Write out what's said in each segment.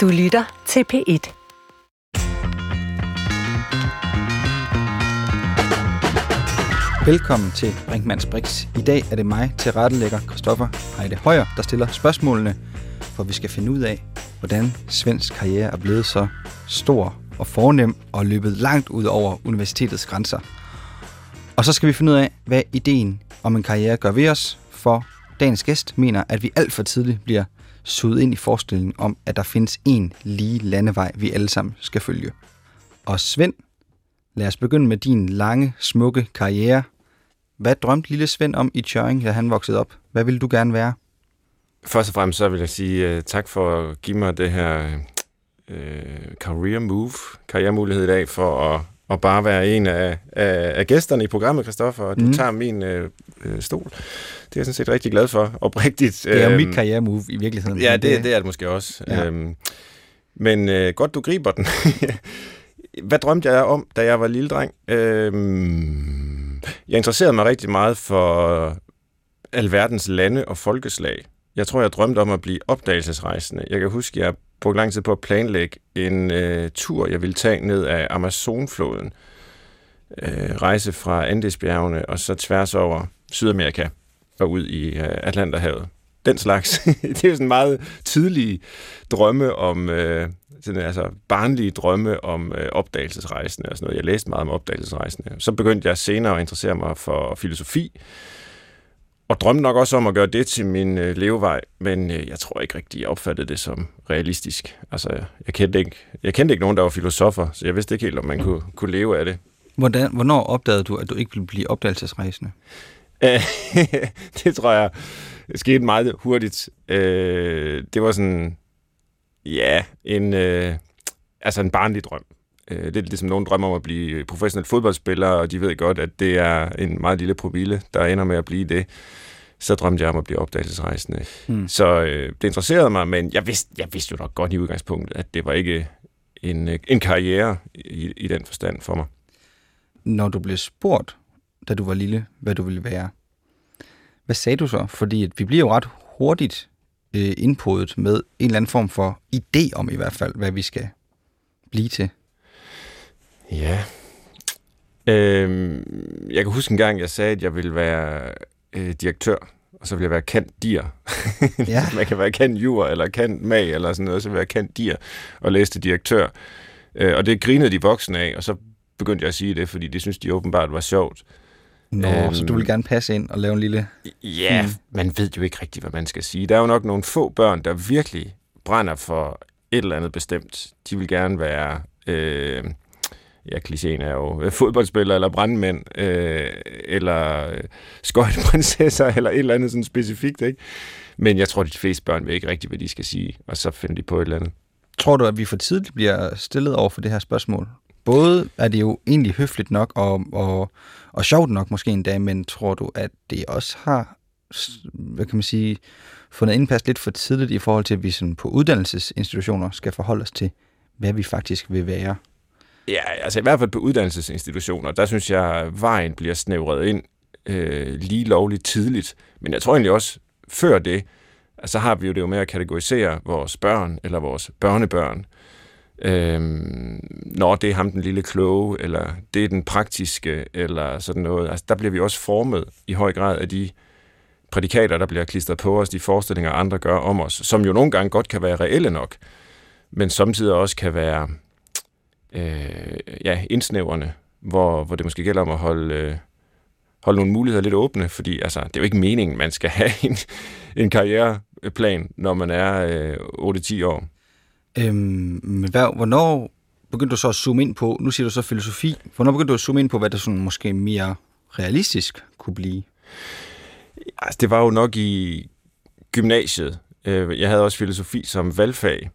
Du lytter til P1. Velkommen til Brinkmanns Brix. I dag er det mig, til rettelægger Christoffer Heide Højer, der stiller spørgsmålene, for vi skal finde ud af, hvordan svensk karriere er blevet så stor og fornem og løbet langt ud over universitetets grænser. Og så skal vi finde ud af, hvad ideen om en karriere gør ved os, for dagens gæst mener, at vi alt for tidligt bliver suget ind i forestillingen om, at der findes en lige landevej, vi alle sammen skal følge. Og Svend, lad os begynde med din lange, smukke karriere. Hvad drømte lille Svend om i Tjøring, da han voksede op? Hvad ville du gerne være? Først og fremmest så vil jeg sige uh, tak for at give mig det her uh, career move, karrieremulighed i dag, for at, at bare være en af, af, af gæsterne i programmet, Christoffer, og du mm. tager min uh, uh, stol. Det er jeg sådan set rigtig glad for, oprigtigt. Det er jo mit karrieremove i virkeligheden. Ja, det, det, er det måske også. Ja. Um, men uh, godt, du griber den. Hvad drømte jeg om, da jeg var lille dreng? Øhm, jeg interesserede mig rigtig meget for alverdens lande og folkeslag. Jeg tror, jeg drømte om at blive opdagelsesrejsende. Jeg kan huske, jeg brugt lang tid på at planlægge en øh, tur, jeg ville tage ned af Amazonfloden. Øh, rejse fra Andesbjergene og så tværs over Sydamerika og ud i øh, Atlanterhavet. Den slags. det er jo sådan meget tidlige drømme om... Øh, sådan, altså barnlige drømme om øh, opdagelsesrejsende og sådan noget. Jeg læste meget om opdagelsesrejsende. Så begyndte jeg senere at interessere mig for filosofi, og drømte nok også om at gøre det til min øh, levevej, men øh, jeg tror ikke rigtig, jeg opfattede det som realistisk. Altså, jeg kendte, ikke, jeg kendte ikke nogen, der var filosofer, så jeg vidste ikke helt, om man kunne, kunne leve af det. Hvordan, hvornår opdagede du, at du ikke ville blive opdagelsesrejsende? det tror jeg skete meget hurtigt. Øh, det var sådan, Ja, en, øh, altså en barnlig drøm. Øh, det er ligesom nogen drømmer om at blive professionel fodboldspiller, og de ved godt, at det er en meget lille promille, der ender med at blive det. Så drømte jeg om at blive opdagelsesrejsende. Hmm. Så øh, det interesserede mig, men jeg vidste, jeg vidste jo nok godt i udgangspunktet, at det var ikke en, øh, en karriere i, i den forstand for mig. Når du blev spurgt, da du var lille, hvad du ville være, hvad sagde du så? Fordi at vi bliver jo ret hurtigt øh, indpodet med en eller anden form for idé om i hvert fald, hvad vi skal blive til. Ja. Øhm, jeg kan huske en gang, jeg sagde, at jeg ville være øh, direktør, og så ville jeg være kendt dir. Ja. Man kan være kendt jur, eller kendt mag, eller sådan noget, så ville jeg være kendt dir, og læste direktør. Øh, og det grinede de voksne af, og så begyndte jeg at sige det, fordi det synes de åbenbart var sjovt. Nå, øhm, så du vil gerne passe ind og lave en lille... Ja, hmm. man ved jo ikke rigtigt, hvad man skal sige. Der er jo nok nogle få børn, der virkelig brænder for et eller andet bestemt. De vil gerne være... Øh, ja, klichéen er jo fodboldspiller fodboldspillere eller brandmænd, øh, eller øh, skøjteprinsesser, eller et eller andet sådan specifikt, ikke? Men jeg tror, at de fleste børn ved ikke rigtigt, hvad de skal sige, og så finder de på et eller andet. Tror du, at vi for tidligt bliver stillet over for det her spørgsmål? Både er det jo egentlig høfligt nok og, og og sjovt nok måske en dag, men tror du, at det også har, hvad kan man sige, fundet indpas lidt for tidligt i forhold til, at vi sådan på uddannelsesinstitutioner skal forholde os til, hvad vi faktisk vil være? Ja, altså i hvert fald på uddannelsesinstitutioner, der synes jeg, at vejen bliver snævret ind øh, lige lovligt tidligt. Men jeg tror egentlig også, før det, altså, så har vi jo det jo med at kategorisere vores børn eller vores børnebørn Øhm, når det er ham den lille kloge, eller det er den praktiske, eller sådan noget. Altså, der bliver vi også formet i høj grad af de prædikater, der bliver klistret på os, de forestillinger, andre gør om os, som jo nogle gange godt kan være reelle nok, men samtidig også kan være øh, ja, indsnævrende, hvor, hvor det måske gælder om at holde, øh, holde nogle muligheder lidt åbne, fordi altså, det er jo ikke meningen, man skal have en, en karriereplan, når man er øh, 8-10 år. Øhm, men hvad, hvornår begyndte du så at zoome ind på, nu siger du så filosofi, hvornår begyndte du at zoome ind på, hvad der sådan måske mere realistisk kunne blive? Altså, det var jo nok i gymnasiet. Øh, jeg havde også filosofi som valgfag,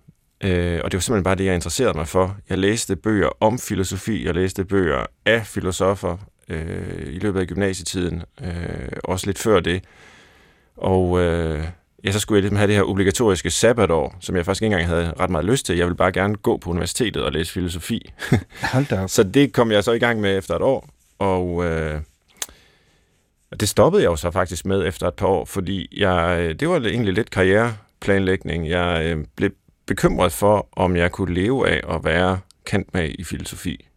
øh, og det var simpelthen bare det, jeg interesserede mig for. Jeg læste bøger om filosofi, jeg læste bøger af filosofer øh, i løbet af gymnasietiden, også lidt før det. Og ja, så skulle jeg ligesom have det her obligatoriske sabbatår, som jeg faktisk ikke engang havde ret meget lyst til. Jeg ville bare gerne gå på universitetet og læse filosofi. Hold da op. så det kom jeg så i gang med efter et år, og øh, det stoppede jeg jo så faktisk med efter et par år, fordi jeg, det var egentlig lidt karriereplanlægning. Jeg øh, blev bekymret for, om jeg kunne leve af at være kant med i filosofi.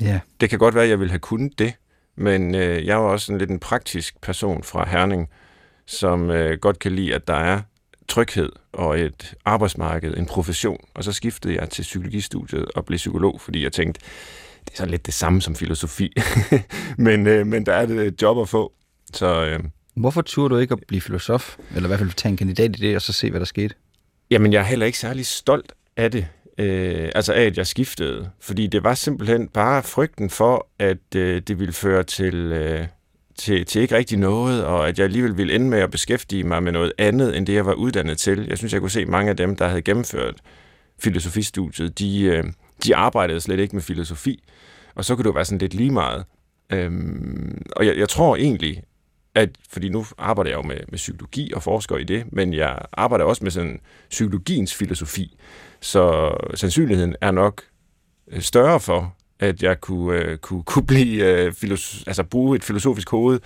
Ja. Det kan godt være, at jeg ville have kunnet det, men øh, jeg er også sådan lidt en praktisk person fra Herning, som øh, godt kan lide, at der er tryghed og et arbejdsmarked, en profession. Og så skiftede jeg til psykologistudiet og blev psykolog, fordi jeg tænkte, det er så lidt det samme som filosofi. men, øh, men der er det et job at få. Så, øh, Hvorfor turde du ikke at blive filosof? Eller i hvert fald tage en kandidat i det, og så se, hvad der skete? Jamen, jeg er heller ikke særlig stolt af det. Øh, altså af, at jeg skiftede. Fordi det var simpelthen bare frygten for, at øh, det ville føre til, øh, til, til ikke rigtig noget, og at jeg alligevel ville ende med at beskæftige mig med noget andet, end det, jeg var uddannet til. Jeg synes, jeg kunne se mange af dem, der havde gennemført filosofistudiet, de, øh, de arbejdede slet ikke med filosofi. Og så kunne det jo være sådan lidt lige meget. Øhm, og jeg, jeg tror egentlig, at, fordi nu arbejder jeg jo med, med psykologi og forsker i det, men jeg arbejder også med sådan psykologiens filosofi. Så sandsynligheden er nok øh, større for, at jeg kunne, øh, kunne, kunne blive, øh, filosof, altså bruge et filosofisk hoved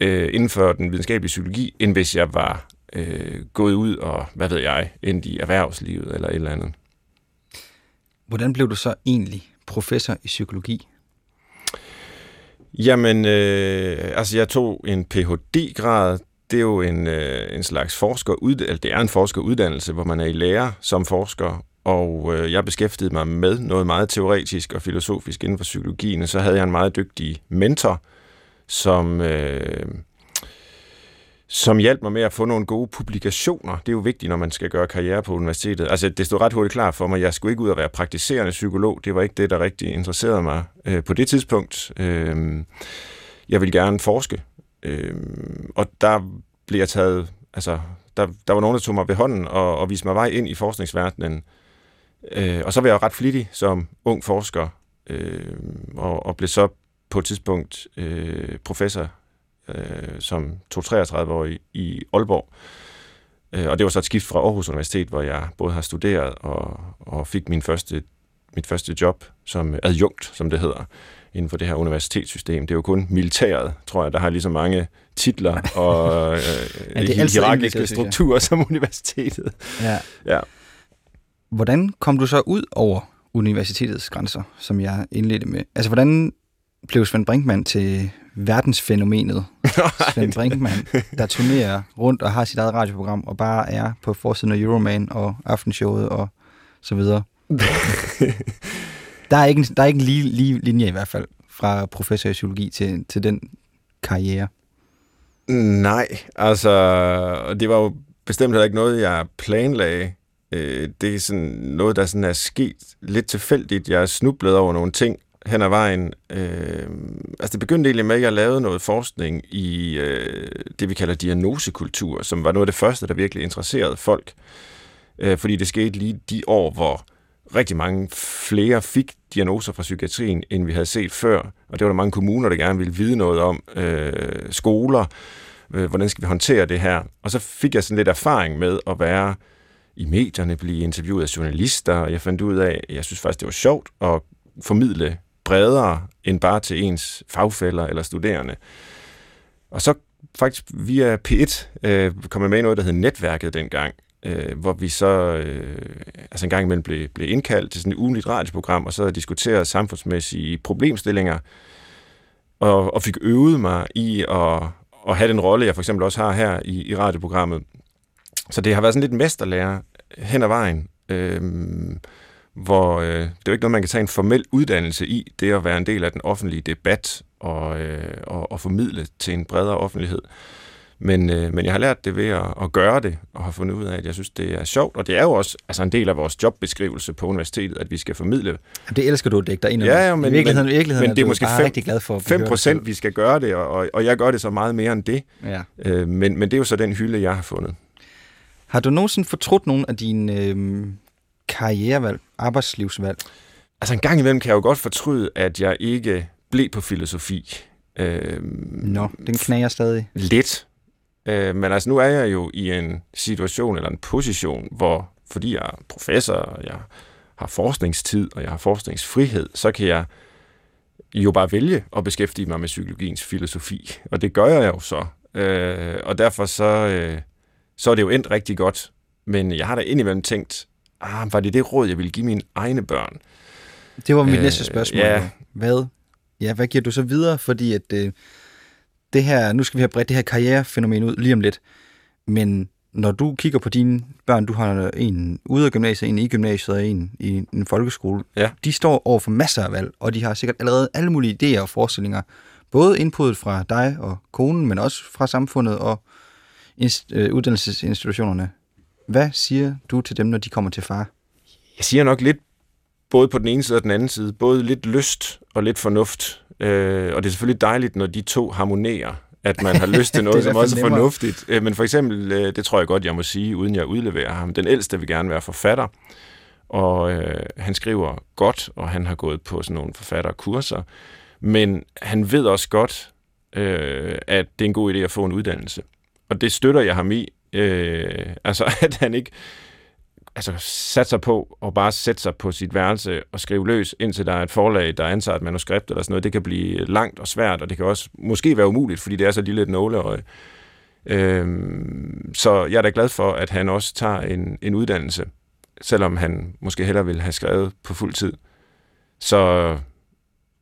øh, inden for den videnskabelige psykologi, end hvis jeg var øh, gået ud og, hvad ved jeg, ind i erhvervslivet eller et eller andet. Hvordan blev du så egentlig professor i psykologi? Jamen, øh, altså jeg tog en Ph.D.-grad. Det er jo en, øh, en slags forsker eller det er en forskeruddannelse, hvor man er i lære som forsker, og øh, jeg beskæftigede mig med noget meget teoretisk og filosofisk inden for psykologien, og så havde jeg en meget dygtig mentor, som, øh, som hjalp mig med at få nogle gode publikationer. Det er jo vigtigt, når man skal gøre karriere på universitetet. Altså, det stod ret hurtigt klar for mig. Jeg skulle ikke ud og være praktiserende psykolog. Det var ikke det, der rigtig interesserede mig øh, på det tidspunkt. Øh, jeg ville gerne forske. Øh, og der blev jeg taget... Altså, der, der var nogen, der tog mig ved hånden og, og viste mig vej ind i forskningsverdenen. Øh, og så var jeg ret flittig som ung forsker, øh, og, og blev så på et tidspunkt øh, professor øh, som 2-33 år i, i Aalborg. Øh, og det var så et skift fra Aarhus Universitet, hvor jeg både har studeret og, og fik min første, mit første job som adjunkt, som det hedder, inden for det her universitetssystem. Det er jo kun militæret, tror jeg, der har lige så mange titler og øh, ja, det er hierarkiske strukturer som universitetet. Ja. ja. Hvordan kom du så ud over universitetets grænser, som jeg indledte med? Altså, hvordan blev Svend Brinkmann til verdensfænomenet Svend Brinkmann, der turnerer rundt og har sit eget radioprogram, og bare er på forsiden af Euroman og Aftenshowet og så videre. der, er ikke en, der er ikke en lige, lige linje i hvert fald fra professor i psykologi til, til den karriere. Nej, altså det var jo bestemt heller ikke noget, jeg planlagde. Øh, det er sådan noget, der sådan er sket lidt tilfældigt. Jeg er snublet over nogle ting, hen ad vejen. Øh, altså det begyndte egentlig med, at jeg lavede noget forskning i øh, det, vi kalder diagnosekultur, som var noget af det første, der virkelig interesserede folk. Øh, fordi det skete lige de år, hvor rigtig mange flere fik diagnoser fra psykiatrien, end vi havde set før. Og det var der mange kommuner, der gerne ville vide noget om. Øh, skoler, øh, hvordan skal vi håndtere det her? Og så fik jeg sådan lidt erfaring med at være i medierne, blive interviewet af journalister, og jeg fandt ud af, at jeg synes faktisk, det var sjovt at formidle bredere end bare til ens fagfælder eller studerende. Og så faktisk via P1 øh, kom jeg med i noget, der hed Netværket dengang, øh, hvor vi så øh, altså en gang imellem blev, blev indkaldt til sådan et ugenligt radioprogram, og så diskuterede samfundsmæssige problemstillinger, og, og fik øvet mig i at, at have den rolle, jeg for eksempel også har her i, i radioprogrammet. Så det har været sådan lidt mesterlærer hen ad vejen. Øh, hvor øh, det er jo ikke noget, man kan tage en formel uddannelse i, det at være en del af den offentlige debat og, øh, og, og formidle til en bredere offentlighed. Men, øh, men jeg har lært det ved at, at gøre det, og har fundet ud af, at jeg synes, det er sjovt. Og det er jo også altså en del af vores jobbeskrivelse på universitetet, at vi skal formidle. Det elsker du at dække dig ind Ja, ja, men, I virkeligheden, men, virkeligheden men det er, måske bare 5, rigtig glad for 5 procent, vi skal gøre det, og, og jeg gør det så meget mere end det. Ja. Øh, men, men det er jo så den hylde, jeg har fundet. Har du nogensinde fortrudt nogle af dine øh, karrierevalg, arbejdslivsvalg? Altså en gang imellem kan jeg jo godt fortryde, at jeg ikke blev på filosofi. Øh, Nå, den knager stadig. Lidt. Øh, men altså nu er jeg jo i en situation eller en position, hvor fordi jeg er professor, og jeg har forskningstid, og jeg har forskningsfrihed, så kan jeg jo bare vælge at beskæftige mig med psykologiens filosofi. Og det gør jeg jo så. Øh, og derfor så, øh, så er det jo endt rigtig godt. Men jeg har da indimellem tænkt, ah, var det det råd, jeg ville give mine egne børn? Det var mit øh, næste spørgsmål. Ja. Hvad, ja, hvad giver du så videre? Fordi at øh, det her, nu skal vi have bredt det her karrierefænomen ud lige om lidt. Men når du kigger på dine børn, du har en ude af gymnasiet, en i gymnasiet og en i en folkeskole. Ja. De står over for masser af valg, og de har sikkert allerede alle mulige idéer og forestillinger. Både input fra dig og konen, men også fra samfundet og øh, uddannelsesinstitutionerne. Hvad siger du til dem, når de kommer til far? Jeg siger nok lidt både på den ene side og den anden side. Både lidt lyst og lidt fornuft. Øh, og det er selvfølgelig dejligt, når de to harmonerer. At man har lyst til noget, som også er fornuftigt. Øh, men for eksempel, øh, det tror jeg godt, jeg må sige, uden jeg udleverer ham. Den ældste vil gerne være forfatter. Og øh, han skriver godt, og han har gået på sådan nogle forfatterkurser. Men han ved også godt, øh, at det er en god idé at få en uddannelse. Og det støtter jeg ham i. Øh, altså, at han ikke altså, satte sig på og bare sætte sig på sit værelse og skrive løs, indtil der er et forlag, der antager et manuskript eller sådan noget. Det kan blive langt og svært, og det kan også måske være umuligt, fordi det er så lille et nåleøje. Øhm, så jeg er da glad for, at han også tager en, en uddannelse, selvom han måske hellere vil have skrevet på fuld tid. Så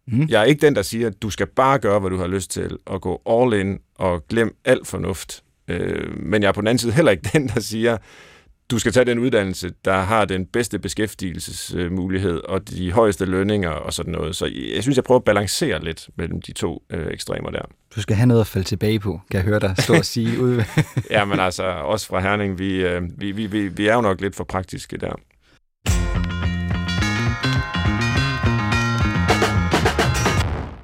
Mm. jeg er ikke den, der siger, at du skal bare gøre, hvad du har lyst til, og gå all in og glem alt fornuft. Øh, men jeg er på den anden side heller ikke den, der siger, du skal tage den uddannelse, der har den bedste beskæftigelsesmulighed og de højeste lønninger og sådan noget. Så jeg synes, jeg prøver at balancere lidt mellem de to øh, ekstremer der. Du skal have noget at falde tilbage på, kan jeg høre dig stå og sige ude. Ja, men altså, også fra Herning, vi, øh, vi, vi, vi, vi er jo nok lidt for praktiske der.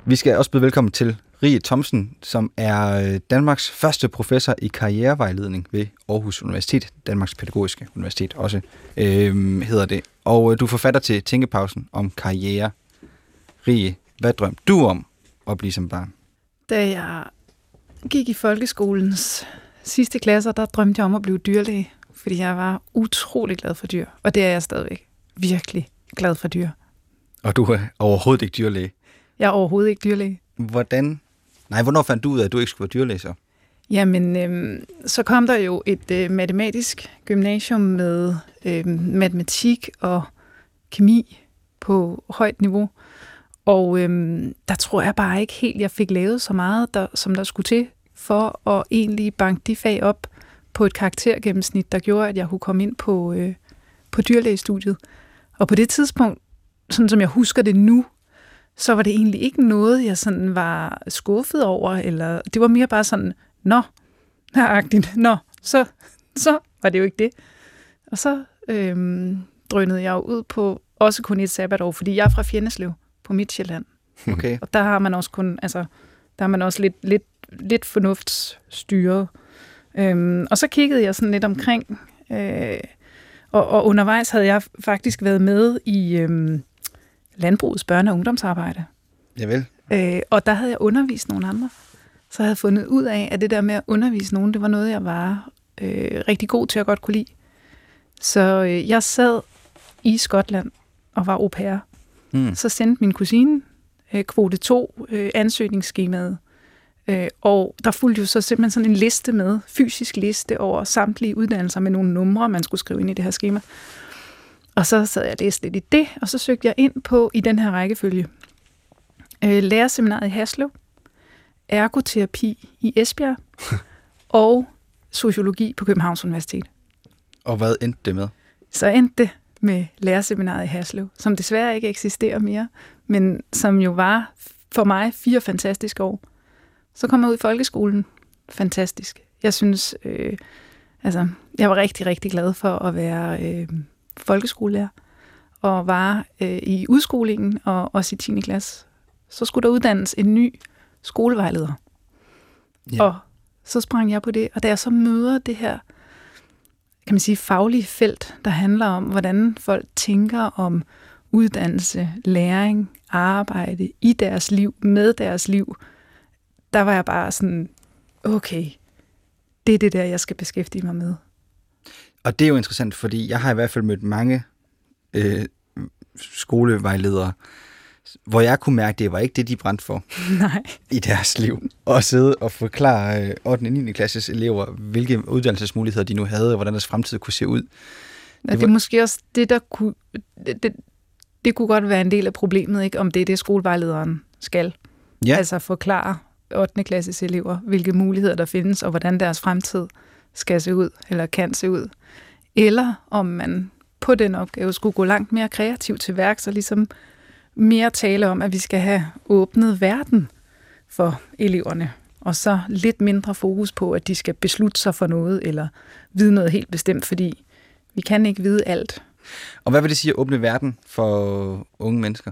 Vi skal også byde velkommen til Rie Thomsen, som er øh, Danmarks første professor i karrierevejledning ved Aarhus Universitet, Danmarks Pædagogiske Universitet også øh, hedder det. Og øh, du er forfatter til Tænkepausen om karriere. Rie, hvad drømte du om at blive som barn? Da jeg gik i folkeskolens sidste klasser, der drømte jeg om at blive dyrlæge, fordi jeg var utrolig glad for dyr. Og det er jeg stadigvæk. Virkelig glad for dyr. Og du er overhovedet ikke dyrlæge. Jeg er overhovedet ikke dyrlæge. Hvordan? Nej, hvornår fandt du ud af, at du ikke skulle være dyrlæge så? Jamen, øhm, så kom der jo et øh, matematisk gymnasium med øh, matematik og kemi på højt niveau. Og øhm, der tror jeg bare ikke helt, jeg fik lavet så meget, der, som der skulle til, for at egentlig banke de fag op på et karaktergennemsnit, der gjorde, at jeg kunne komme ind på, øh, på dyrlægestudiet. Og på det tidspunkt, sådan som jeg husker det nu, så var det egentlig ikke noget, jeg sådan var skuffet over, eller det var mere bare sådan, nå, heragtigt, nå, så, så var det jo ikke det. Og så øhm, drønede jeg jo ud på også kun et sabbatår, fordi jeg er fra Fjenneslev på Midtjylland. Okay. Og der har man også kun, altså, der har man også lidt, lidt, lidt fornuftsstyret. Øhm, og så kiggede jeg sådan lidt omkring, øh, og, og undervejs havde jeg faktisk været med i øhm, landbrugets børne- og ungdomsarbejde. Javel. Øh, og der havde jeg undervist nogle andre. Så jeg havde fundet ud af, at det der med at undervise nogen, det var noget, jeg var øh, rigtig god til at godt kunne lide. Så øh, jeg sad i Skotland og var au pair. Mm. Så sendte min kusine øh, kvote 2 øh, ansøgningsskemaet. Øh, og der fulgte jo så simpelthen sådan en liste med, fysisk liste over samtlige uddannelser med nogle numre, man skulle skrive ind i det her skema. Og så sad jeg og læste lidt i det, og så søgte jeg ind på i den her rækkefølge. Øh, lærerseminaret i Haslev, ergoterapi i Esbjerg og sociologi på Københavns Universitet. Og hvad endte det med? Så endte det med lærerseminaret i Haslev, som desværre ikke eksisterer mere, men som jo var for mig fire fantastiske år. Så kom jeg ud i folkeskolen. Fantastisk. Jeg synes, øh, altså, jeg var rigtig, rigtig glad for at være øh, folkeskolelærer og var øh, i udskolingen og også i 10. klasse. Så skulle der uddannes en ny skolevejleder. Ja. Og så sprang jeg på det, og da jeg så møder det her kan man sige, faglige felt, der handler om, hvordan folk tænker om uddannelse, læring, arbejde i deres liv, med deres liv, der var jeg bare sådan, okay, det er det der, jeg skal beskæftige mig med. Og det er jo interessant, fordi jeg har i hvert fald mødt mange øh, skolevejledere, hvor jeg kunne mærke, at det var ikke det, de brændte for Nej. i deres liv. At sidde og forklare øh, 8. og 9. klasses elever, hvilke uddannelsesmuligheder de nu havde, og hvordan deres fremtid kunne se ud. det, det er måske også det, der kunne... Det, det, det kunne godt være en del af problemet, ikke? om det er det, skolevejlederen skal. Ja. Altså forklare 8. klasses elever, hvilke muligheder der findes, og hvordan deres fremtid skal se ud, eller kan se ud. Eller om man på den opgave skulle gå langt mere kreativt til værks og ligesom mere tale om, at vi skal have åbnet verden for eleverne, og så lidt mindre fokus på, at de skal beslutte sig for noget, eller vide noget helt bestemt, fordi vi kan ikke vide alt. Og hvad vil det sige at åbne verden for unge mennesker?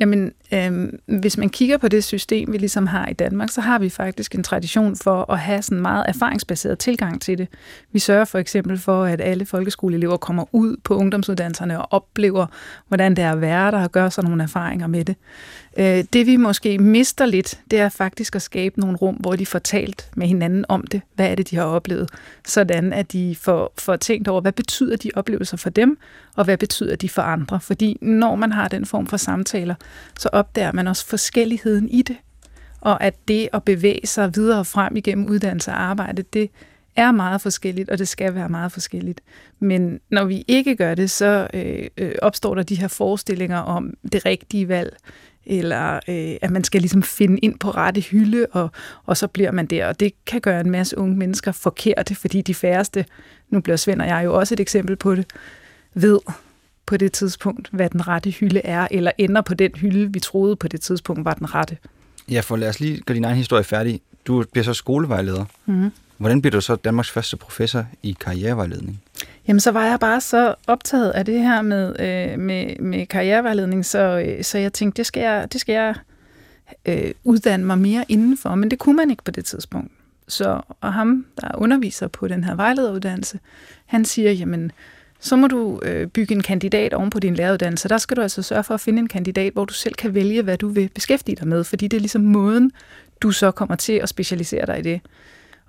Jamen, øh, hvis man kigger på det system, vi ligesom har i Danmark, så har vi faktisk en tradition for at have sådan en meget erfaringsbaseret tilgang til det. Vi sørger for eksempel for, at alle folkeskoleelever kommer ud på ungdomsuddannelserne og oplever, hvordan det er at være der og gøre sig nogle erfaringer med det. Øh, det vi måske mister lidt, det er faktisk at skabe nogle rum, hvor de får talt med hinanden om det. Hvad er det, de har oplevet? Sådan at de får, får tænkt over, hvad betyder de oplevelser for dem, og hvad betyder de for andre? Fordi når man har den form for samtaler, så opdager man også forskelligheden i det. Og at det at bevæge sig videre frem igennem uddannelse og arbejde, det er meget forskelligt, og det skal være meget forskelligt. Men når vi ikke gør det, så øh, øh, opstår der de her forestillinger om det rigtige valg, eller øh, at man skal ligesom finde ind på rette hylde, og, og så bliver man der. Og det kan gøre en masse unge mennesker forkerte, fordi de færreste, nu bliver Svend og jeg jo også et eksempel på det, ved på det tidspunkt, hvad den rette hylde er, eller ender på den hylde, vi troede på det tidspunkt var den rette. Ja, for lad os lige gøre din egen historie færdig. Du bliver så skolevejleder. Mm. Hvordan bliver du så Danmarks første professor i karrierevejledning? Jamen, så var jeg bare så optaget af det her med, øh, med, med karrierevejledning, så, øh, så jeg tænkte, det skal jeg, det skal jeg øh, uddanne mig mere indenfor, men det kunne man ikke på det tidspunkt. Så og ham, der underviser på den her vejlederuddannelse, han siger, jamen, så må du øh, bygge en kandidat oven på din læreruddannelse. Der skal du altså sørge for at finde en kandidat, hvor du selv kan vælge, hvad du vil beskæftige dig med, fordi det er ligesom måden, du så kommer til at specialisere dig i det.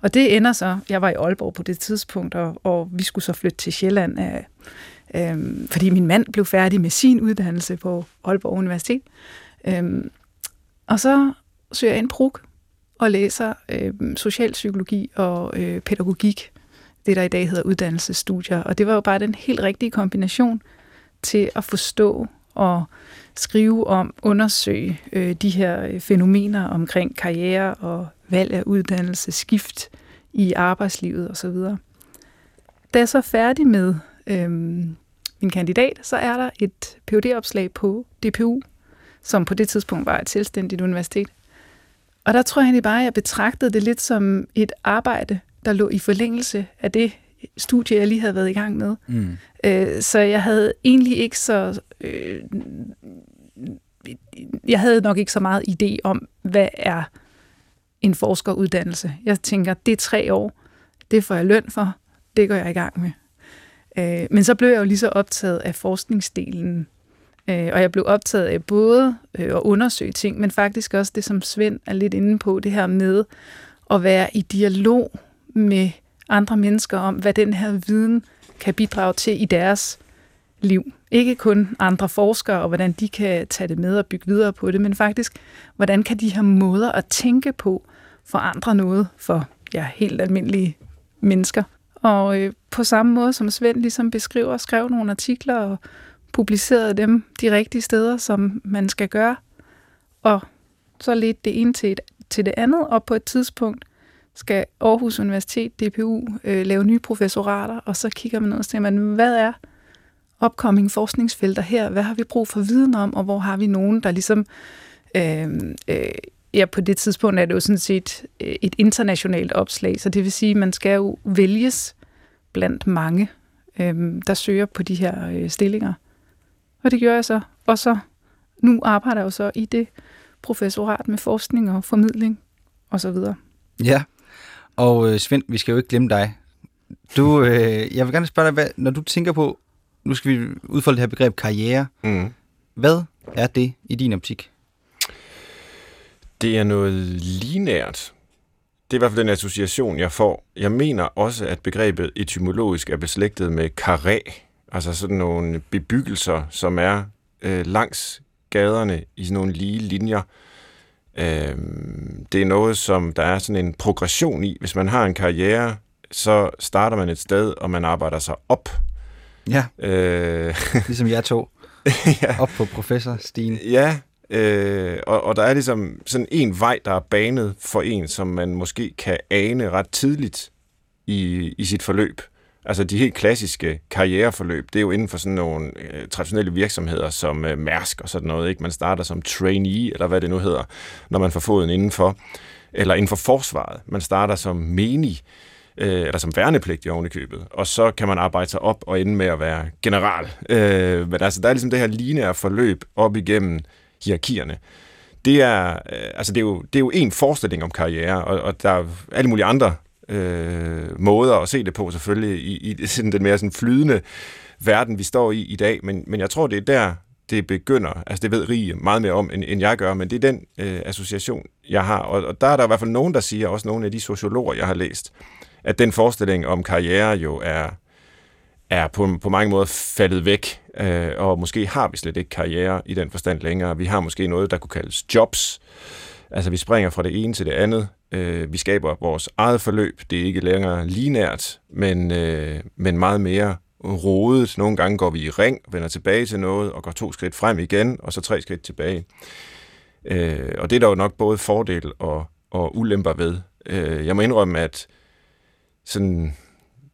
Og det ender så, jeg var i Aalborg på det tidspunkt, og, og vi skulle så flytte til Sjælland, øh, øh, fordi min mand blev færdig med sin uddannelse på Aalborg Universitet. Øh, og så søger jeg en pruk og læser øh, socialpsykologi og øh, pædagogik, det der i dag hedder uddannelsesstudier. Og det var jo bare den helt rigtige kombination til at forstå og skrive om, undersøge øh, de her øh, fænomener omkring karriere og valg af uddannelse, skift i arbejdslivet osv. Da jeg så er færdig med øh, min kandidat, så er der et phd opslag på DPU, som på det tidspunkt var et selvstændigt universitet. Og der tror jeg egentlig bare, at jeg betragtede det lidt som et arbejde, der lå i forlængelse af det studie, jeg lige havde været i gang med. Mm. Øh, så jeg havde egentlig ikke så... Øh, jeg havde nok ikke så meget idé om, hvad er en forskeruddannelse. Jeg tænker, det er tre år, det får jeg løn for, det går jeg i gang med. Øh, men så blev jeg jo lige så optaget af forskningsdelen, øh, og jeg blev optaget af både øh, at undersøge ting, men faktisk også det, som Svend er lidt inde på, det her med at være i dialog med andre mennesker om, hvad den her viden kan bidrage til i deres liv. Ikke kun andre forskere, og hvordan de kan tage det med og bygge videre på det, men faktisk, hvordan kan de her måder at tænke på forandre noget for ja, helt almindelige mennesker. Og øh, på samme måde som Svend ligesom beskriver, skrev nogle artikler og publicerede dem de rigtige steder, som man skal gøre. Og så ledte det ene til, et, til det andet, og på et tidspunkt skal Aarhus Universitet, DPU, øh, lave nye professorater, og så kigger man ned og siger, man, hvad er upcoming forskningsfelter her? Hvad har vi brug for viden om, og hvor har vi nogen, der ligesom øh, øh, ja, på det tidspunkt er det jo sådan set øh, et internationalt opslag, så det vil sige, at man skal jo vælges blandt mange, øh, der søger på de her øh, stillinger. Og det gør jeg så. Og så nu arbejder jeg jo så i det professorat med forskning og formidling og så videre. Ja, og øh, Svend, vi skal jo ikke glemme dig. Du, øh, jeg vil gerne spørge dig, hvad, når du tænker på, nu skal vi udfolde det her begreb karriere, mm. hvad er det i din optik? Det er noget linært. Det er i hvert fald den association, jeg får. Jeg mener også, at begrebet etymologisk er beslægtet med karé, altså sådan nogle bebyggelser, som er øh, langs gaderne i sådan nogle lige linjer. Øh, det er noget, som der er sådan en progression i. Hvis man har en karriere, så starter man et sted, og man arbejder sig op. Ja. Øh, ligesom jeg to. ja. Op på professor Stine. Ja, øh, og, og der er ligesom sådan en vej, der er banet for en, som man måske kan ane ret tidligt i, i sit forløb. Altså de helt klassiske karriereforløb, det er jo inden for sådan nogle øh, traditionelle virksomheder som øh, Mærsk og sådan noget. Ikke? Man starter som trainee, eller hvad det nu hedder, når man får foden indenfor. Eller inden for forsvaret. Man starter som menig, øh, eller som værnepligtig oven i købet. Og så kan man arbejde sig op og ende med at være general. Øh, men altså, der er ligesom det her lineære forløb op igennem hierarkierne. Det er, øh, altså det er, jo, det er jo en forestilling om karriere, og, og der er alle mulige andre øh, måder at se det på selvfølgelig i, i sådan den mere sådan flydende verden, vi står i i dag. Men, men jeg tror, det er der, det begynder. Altså det ved Rige meget mere om, end, end jeg gør, men det er den øh, association, jeg har. Og, og der er der i hvert fald nogen, der siger, også nogle af de sociologer, jeg har læst, at den forestilling om karriere jo er, er på, på mange måder faldet væk, øh, og måske har vi slet ikke karriere i den forstand længere. Vi har måske noget, der kunne kaldes jobs. Altså vi springer fra det ene til det andet. Øh, vi skaber vores eget forløb. Det er ikke længere linært, men, øh, men meget mere rodet. Nogle gange går vi i ring, vender tilbage til noget, og går to skridt frem igen, og så tre skridt tilbage. Øh, og det er der jo nok både fordel og, og ulemper ved. Øh, jeg må indrømme, at sådan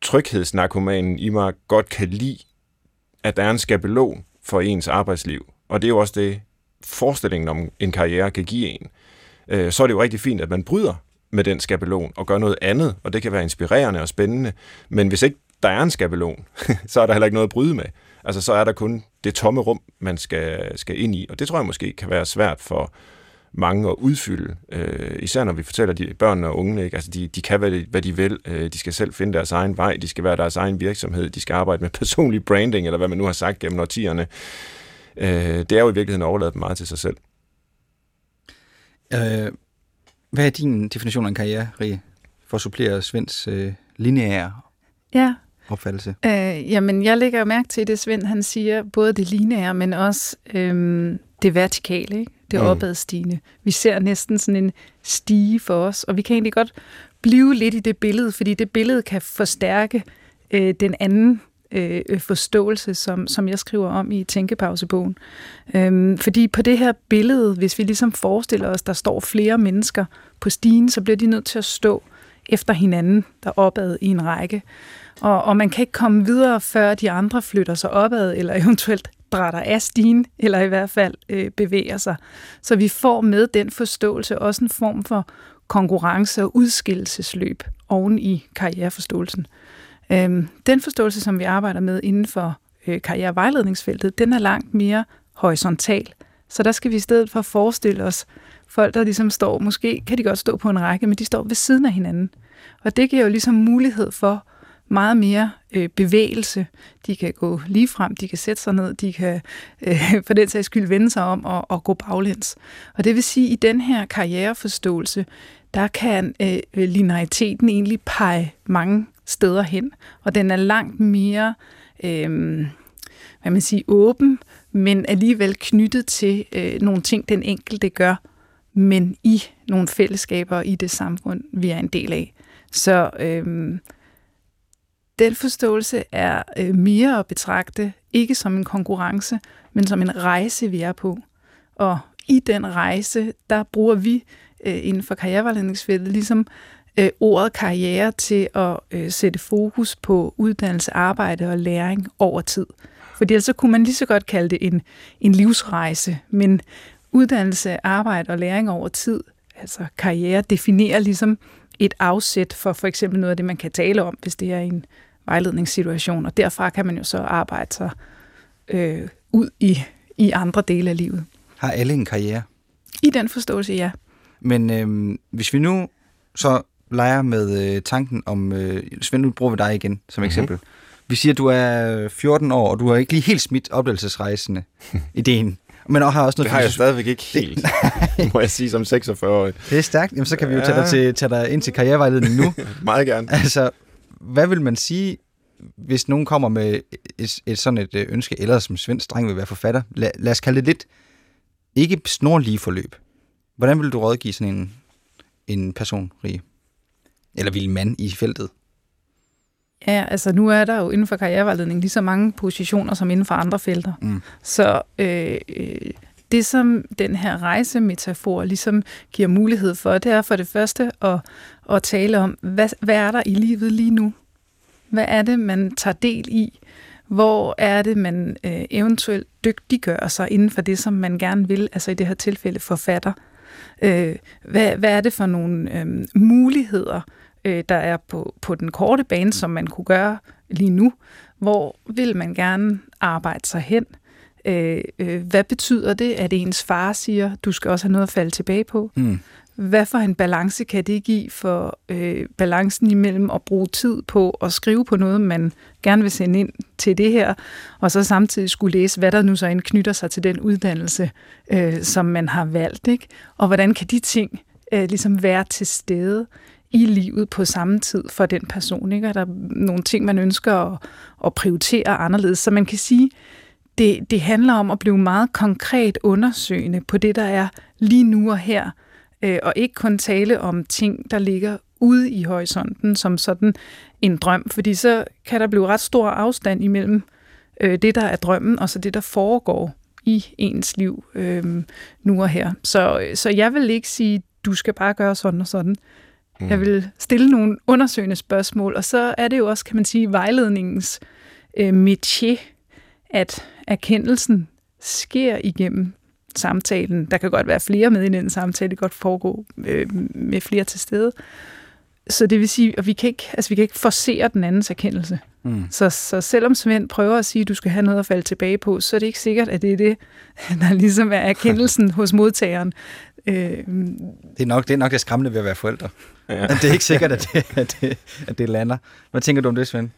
tryghedsnarkomanen i mig godt kan lide, at der er en skabelon for ens arbejdsliv. Og det er jo også det, forestillingen om en karriere kan give en. Øh, så er det jo rigtig fint, at man bryder med den skabelon og gør noget andet, og det kan være inspirerende og spændende. Men hvis ikke der er en skabelon, så er der heller ikke noget at bryde med. Altså, så er der kun det tomme rum, man skal, skal ind i. Og det tror jeg måske kan være svært for mange at udfylde. Øh, især når vi fortæller de børn og unge, ikke? Altså, de, de kan, hvad de, hvad de vil. Øh, de skal selv finde deres egen vej. De skal være deres egen virksomhed. De skal arbejde med personlig branding, eller hvad man nu har sagt gennem årtierne. Øh, det er jo i virkeligheden overladet meget til sig selv. Øh, hvad er din definition af en karriere, Rie? For at supplere Svends øh, lineære ja. opfattelse? Øh, jamen, jeg lægger mærke til det, Svend han siger, både det lineære, men også øh, det vertikale, ikke? det mm. opadstigende. Vi ser næsten sådan en stige for os, og vi kan egentlig godt blive lidt i det billede, fordi det billede kan forstærke øh, den anden Øh, øh, forståelse, som, som jeg skriver om i Tænkepausebogen. Øhm, fordi på det her billede, hvis vi ligesom forestiller os, der står flere mennesker på stigen, så bliver de nødt til at stå efter hinanden der opad i en række. Og, og man kan ikke komme videre, før de andre flytter sig opad, eller eventuelt brætter af stigen, eller i hvert fald øh, bevæger sig. Så vi får med den forståelse også en form for konkurrence- og udskillelsesløb oven i karriereforståelsen. Øhm, den forståelse, som vi arbejder med inden for øh, karrierevejledningsfeltet, den er langt mere horisontal. Så der skal vi i stedet for forestille os folk, der ligesom står, måske kan de godt stå på en række, men de står ved siden af hinanden. Og det giver jo ligesom mulighed for meget mere øh, bevægelse. De kan gå lige frem, de kan sætte sig ned, de kan øh, for den sags skyld vende sig om og, og gå baglæns. Og det vil sige, at i den her karriereforståelse, der kan øh, lineariteten egentlig pege mange steder hen, og den er langt mere, øh, hvad man siger, åben, men alligevel knyttet til øh, nogle ting, den enkelte gør, men i nogle fællesskaber i det samfund, vi er en del af. Så øh, den forståelse er øh, mere at betragte ikke som en konkurrence, men som en rejse, vi er på. Og i den rejse, der bruger vi øh, inden for karrierevejledningsfeltet ligesom øh, ordet karriere til at øh, sætte fokus på uddannelse, arbejde og læring over tid. Fordi ellers så kunne man lige så godt kalde det en, en livsrejse, men uddannelse, arbejde og læring over tid, altså karriere, definerer ligesom et afsæt for for eksempel noget af det, man kan tale om, hvis det er en vejledningssituation, og derfra kan man jo så arbejde sig øh, ud i, i andre dele af livet. Har alle en karriere? I den forståelse, ja. Men øh, hvis vi nu så leger med øh, tanken om, øh, Svend, nu bruger vi dig igen som mm-hmm. eksempel. Vi siger, at du er 14 år, og du har ikke lige helt smidt opdagelsesrejsende ideen. Men har også noget det har jeg stadigvæk ikke helt, må jeg sige, som 46-årig. Det er stærkt. Jamen, så kan vi jo tage dig, til, tage dig ind til karrierevejledning nu. Meget gerne. Altså, hvad vil man sige, hvis nogen kommer med et, et sådan et øh, ønske, eller som svensk dreng vil være forfatter, lad, lad os kalde det lidt, ikke snorlige forløb. Hvordan vil du rådgive sådan en, en person, Rie? Eller vil mand i feltet? Ja, altså nu er der jo inden for karrierevejledning lige så mange positioner som inden for andre felter. Mm. Så øh, øh, det, som den her rejsemetafor ligesom giver mulighed for, det er for det første at, at tale om, hvad, hvad er der i livet lige nu? Hvad er det, man tager del i? Hvor er det, man øh, eventuelt dygtiggør sig inden for det, som man gerne vil, altså i det her tilfælde forfatter? Øh, hvad, hvad er det for nogle øh, muligheder, øh, der er på, på den korte bane, som man kunne gøre lige nu? Hvor vil man gerne arbejde sig hen? Øh, øh, hvad betyder det, at ens far siger, du skal også have noget at falde tilbage på? Mm. Hvad for en balance kan det give for øh, balancen imellem at bruge tid på at skrive på noget, man gerne vil sende ind til det her, og så samtidig skulle læse, hvad der nu så indknytter sig til den uddannelse, øh, som man har valgt. Ikke? Og hvordan kan de ting øh, ligesom være til stede i livet på samme tid for den person? Ikke? Er der nogle ting, man ønsker at, at prioritere anderledes? Så man kan sige, det, det handler om at blive meget konkret undersøgende på det, der er lige nu og her, øh, og ikke kun tale om ting, der ligger ude i horisonten som sådan en drøm, fordi så kan der blive ret stor afstand imellem øh, det, der er drømmen, og så det, der foregår i ens liv øh, nu og her. Så, så jeg vil ikke sige, du skal bare gøre sådan og sådan. Mm. Jeg vil stille nogle undersøgende spørgsmål, og så er det jo også, kan man sige, vejledningens øh, métier, at erkendelsen sker igennem samtalen. Der kan godt være flere med i den samtale, det kan godt foregå øh, med flere til stede. Så det vil sige, at vi kan ikke, altså vi kan ikke forsere den andens erkendelse. Mm. Så, så selvom Svend prøver at sige, at du skal have noget at falde tilbage på, så er det ikke sikkert, at det er det, der ligesom er erkendelsen hos modtageren. Øh, det, er nok, det er nok det skræmmende ved at være forældre. Ja. det er ikke sikkert, at det, at, det, at det lander. Hvad tænker du om det, Svend?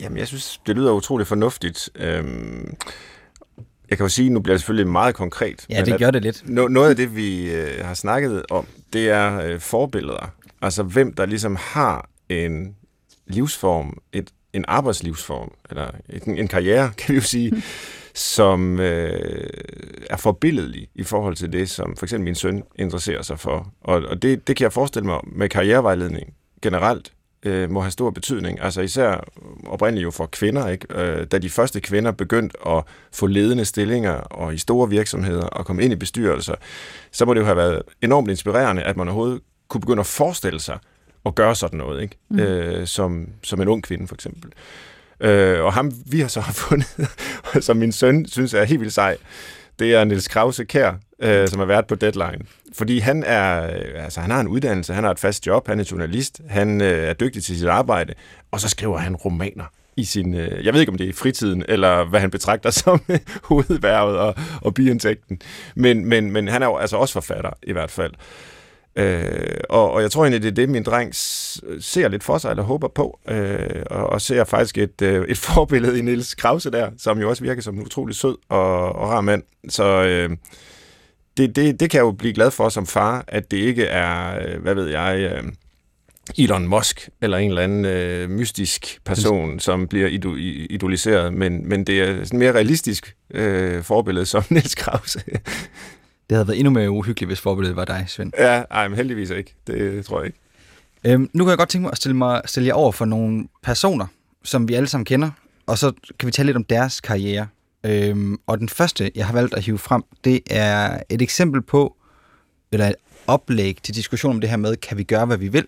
Jamen, jeg synes, det lyder utroligt fornuftigt. Øhm, jeg kan jo sige, nu bliver det selvfølgelig meget konkret. Ja, det gør det lidt. No, noget af det, vi øh, har snakket om, det er øh, forbilleder. Altså, hvem der ligesom har en livsform, et, en arbejdslivsform, eller en, en karriere, kan vi jo sige, som øh, er forbilledelig i forhold til det, som for eksempel min søn interesserer sig for. Og, og det, det kan jeg forestille mig med karrierevejledning generelt, øh, må have stor betydning. Altså især oprindeligt jo for kvinder, ikke? Øh, da de første kvinder begyndte at få ledende stillinger og i store virksomheder og komme ind i bestyrelser, så må det jo have været enormt inspirerende, at man overhovedet kunne begynde at forestille sig at gøre sådan noget, ikke? Mm. Øh, som, som en ung kvinde for eksempel. Øh, og ham, vi har så fundet, som min søn synes er helt vildt sej, det er Niels Krause Kær, øh, som har været på Deadline. Fordi han er, øh, altså han har en uddannelse, han har et fast job, han er journalist, han øh, er dygtig til sit arbejde, og så skriver han romaner i sin, øh, jeg ved ikke om det er i fritiden, eller hvad han betragter som hovedværvet og, og biindtægten. Men, men, men han er jo altså også forfatter i hvert fald. Øh, Øh, og, og jeg tror egentlig, det er det, min dreng ser lidt for sig, eller håber på, øh, og, og ser faktisk et, øh, et forbillede i Niels Krause der, som jo også virker som en utrolig sød og, og rar mand. Så øh, det, det, det kan jeg jo blive glad for som far, at det ikke er, øh, hvad ved jeg, øh, Elon Musk eller en eller anden øh, mystisk person, som bliver idoliseret, men, men det er sådan mere realistisk øh, forbillede som Niels Krause. Det havde været endnu mere uhyggeligt, hvis forbilledet var dig, Svend. Ja, ej, men heldigvis ikke. Det tror jeg ikke. Øhm, nu kan jeg godt tænke mig at stille, mig, stille jer over for nogle personer, som vi alle sammen kender, og så kan vi tale lidt om deres karriere. Øhm, og den første, jeg har valgt at hive frem, det er et eksempel på, eller et oplæg til diskussion om det her med, kan vi gøre, hvad vi vil?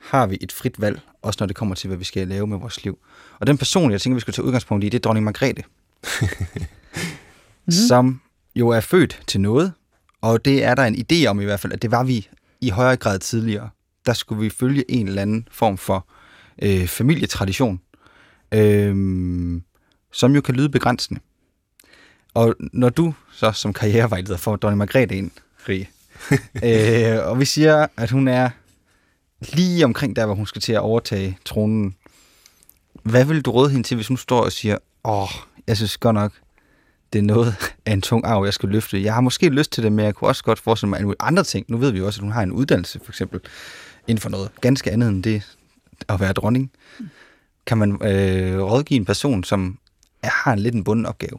Har vi et frit valg, også når det kommer til, hvad vi skal lave med vores liv? Og den person, jeg tænker, vi skal tage udgangspunkt i, det er dronning Margrethe. mm. Som jo er født til noget, og det er der en idé om i hvert fald, at det var vi i højere grad tidligere. Der skulle vi følge en eller anden form for øh, familietradition, øh, som jo kan lyde begrænsende. Og når du så som karrierevejleder får Dronning Margrethe ind, Rie, øh, og vi siger, at hun er lige omkring der, hvor hun skal til at overtage tronen, hvad vil du råde hende til, hvis hun står og siger, åh, jeg synes godt nok, det er noget af en tung arv, jeg skal løfte. Jeg har måske lyst til det, men jeg kunne også godt forestille mig andre ting. Nu ved vi jo også, at hun har en uddannelse, for eksempel, inden for noget ganske andet end det at være dronning. Kan man øh, rådgive en person, som har en lidt en bunden opgave?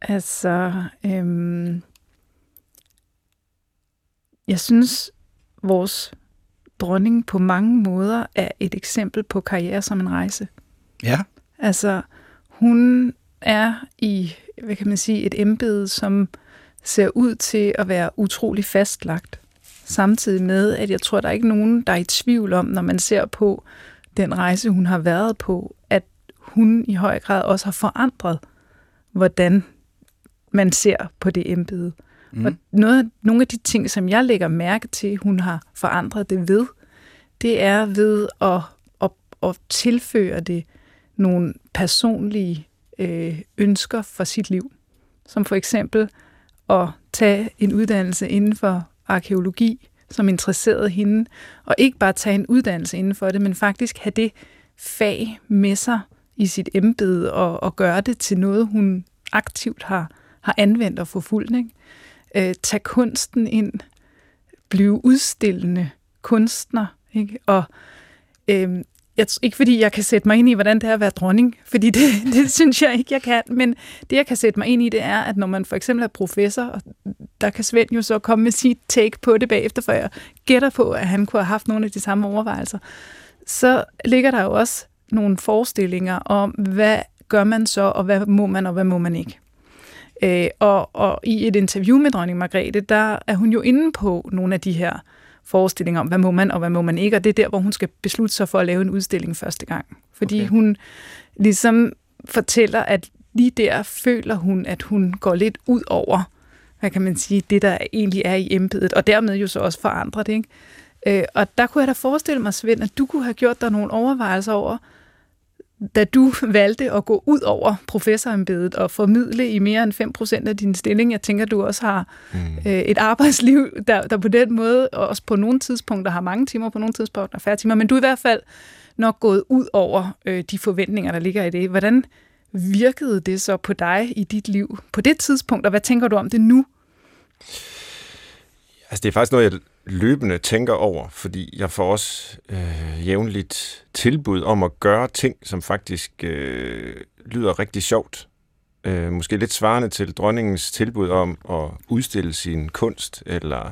Altså, øhm, jeg synes, vores dronningen på mange måder er et eksempel på karriere som en rejse. Ja. Altså, hun er i, hvad kan man sige, et embede, som ser ud til at være utrolig fastlagt. Samtidig med, at jeg tror, der er ikke nogen, der er i tvivl om, når man ser på den rejse, hun har været på, at hun i høj grad også har forandret, hvordan man ser på det embede. Mm. Og noget, nogle af de ting, som jeg lægger mærke til, hun har forandret det ved, det er ved at, at, at tilføre det nogle personlige øh, ønsker for sit liv. Som for eksempel at tage en uddannelse inden for arkeologi, som interesserede hende, og ikke bare tage en uddannelse inden for det, men faktisk have det fag med sig i sit embede og, og gøre det til noget, hun aktivt har, har anvendt og forfulgt. Ikke? Øh, tag kunsten ind, blive udstillende kunstner, ikke? og øh, jeg, ikke fordi jeg kan sætte mig ind i, hvordan det er at være dronning, fordi det, det synes jeg ikke, jeg kan, men det, jeg kan sætte mig ind i, det er, at når man for eksempel er professor, og der kan Svend jo så komme med sit take på det bagefter, for jeg gætter på, at han kunne have haft nogle af de samme overvejelser, så ligger der jo også nogle forestillinger om, hvad gør man så, og hvad må man, og hvad må man ikke. Øh, og, og i et interview med dronning Margrethe, der er hun jo inde på nogle af de her forestillinger om, hvad må man og hvad må man ikke, og det er der, hvor hun skal beslutte sig for at lave en udstilling første gang. Fordi okay. hun ligesom fortæller, at lige der føler hun, at hun går lidt ud over, hvad kan man sige, det der egentlig er i embedet, og dermed jo så også forandrer det. Ikke? Øh, og der kunne jeg da forestille mig, Svend, at du kunne have gjort dig nogle overvejelser over, da du valgte at gå ud over professorembedet og formidle i mere end 5% af din stilling. Jeg tænker, du også har mm. øh, et arbejdsliv, der, der på den måde, også på nogle tidspunkter har mange timer, på nogle tidspunkter færre timer, men du er i hvert fald nok gået ud over øh, de forventninger, der ligger i det. Hvordan virkede det så på dig i dit liv på det tidspunkt, og hvad tænker du om det nu? Altså, det er faktisk noget, jeg løbende tænker over, fordi jeg får også øh, jævnligt tilbud om at gøre ting, som faktisk øh, lyder rigtig sjovt. Øh, måske lidt svarende til dronningens tilbud om at udstille sin kunst, eller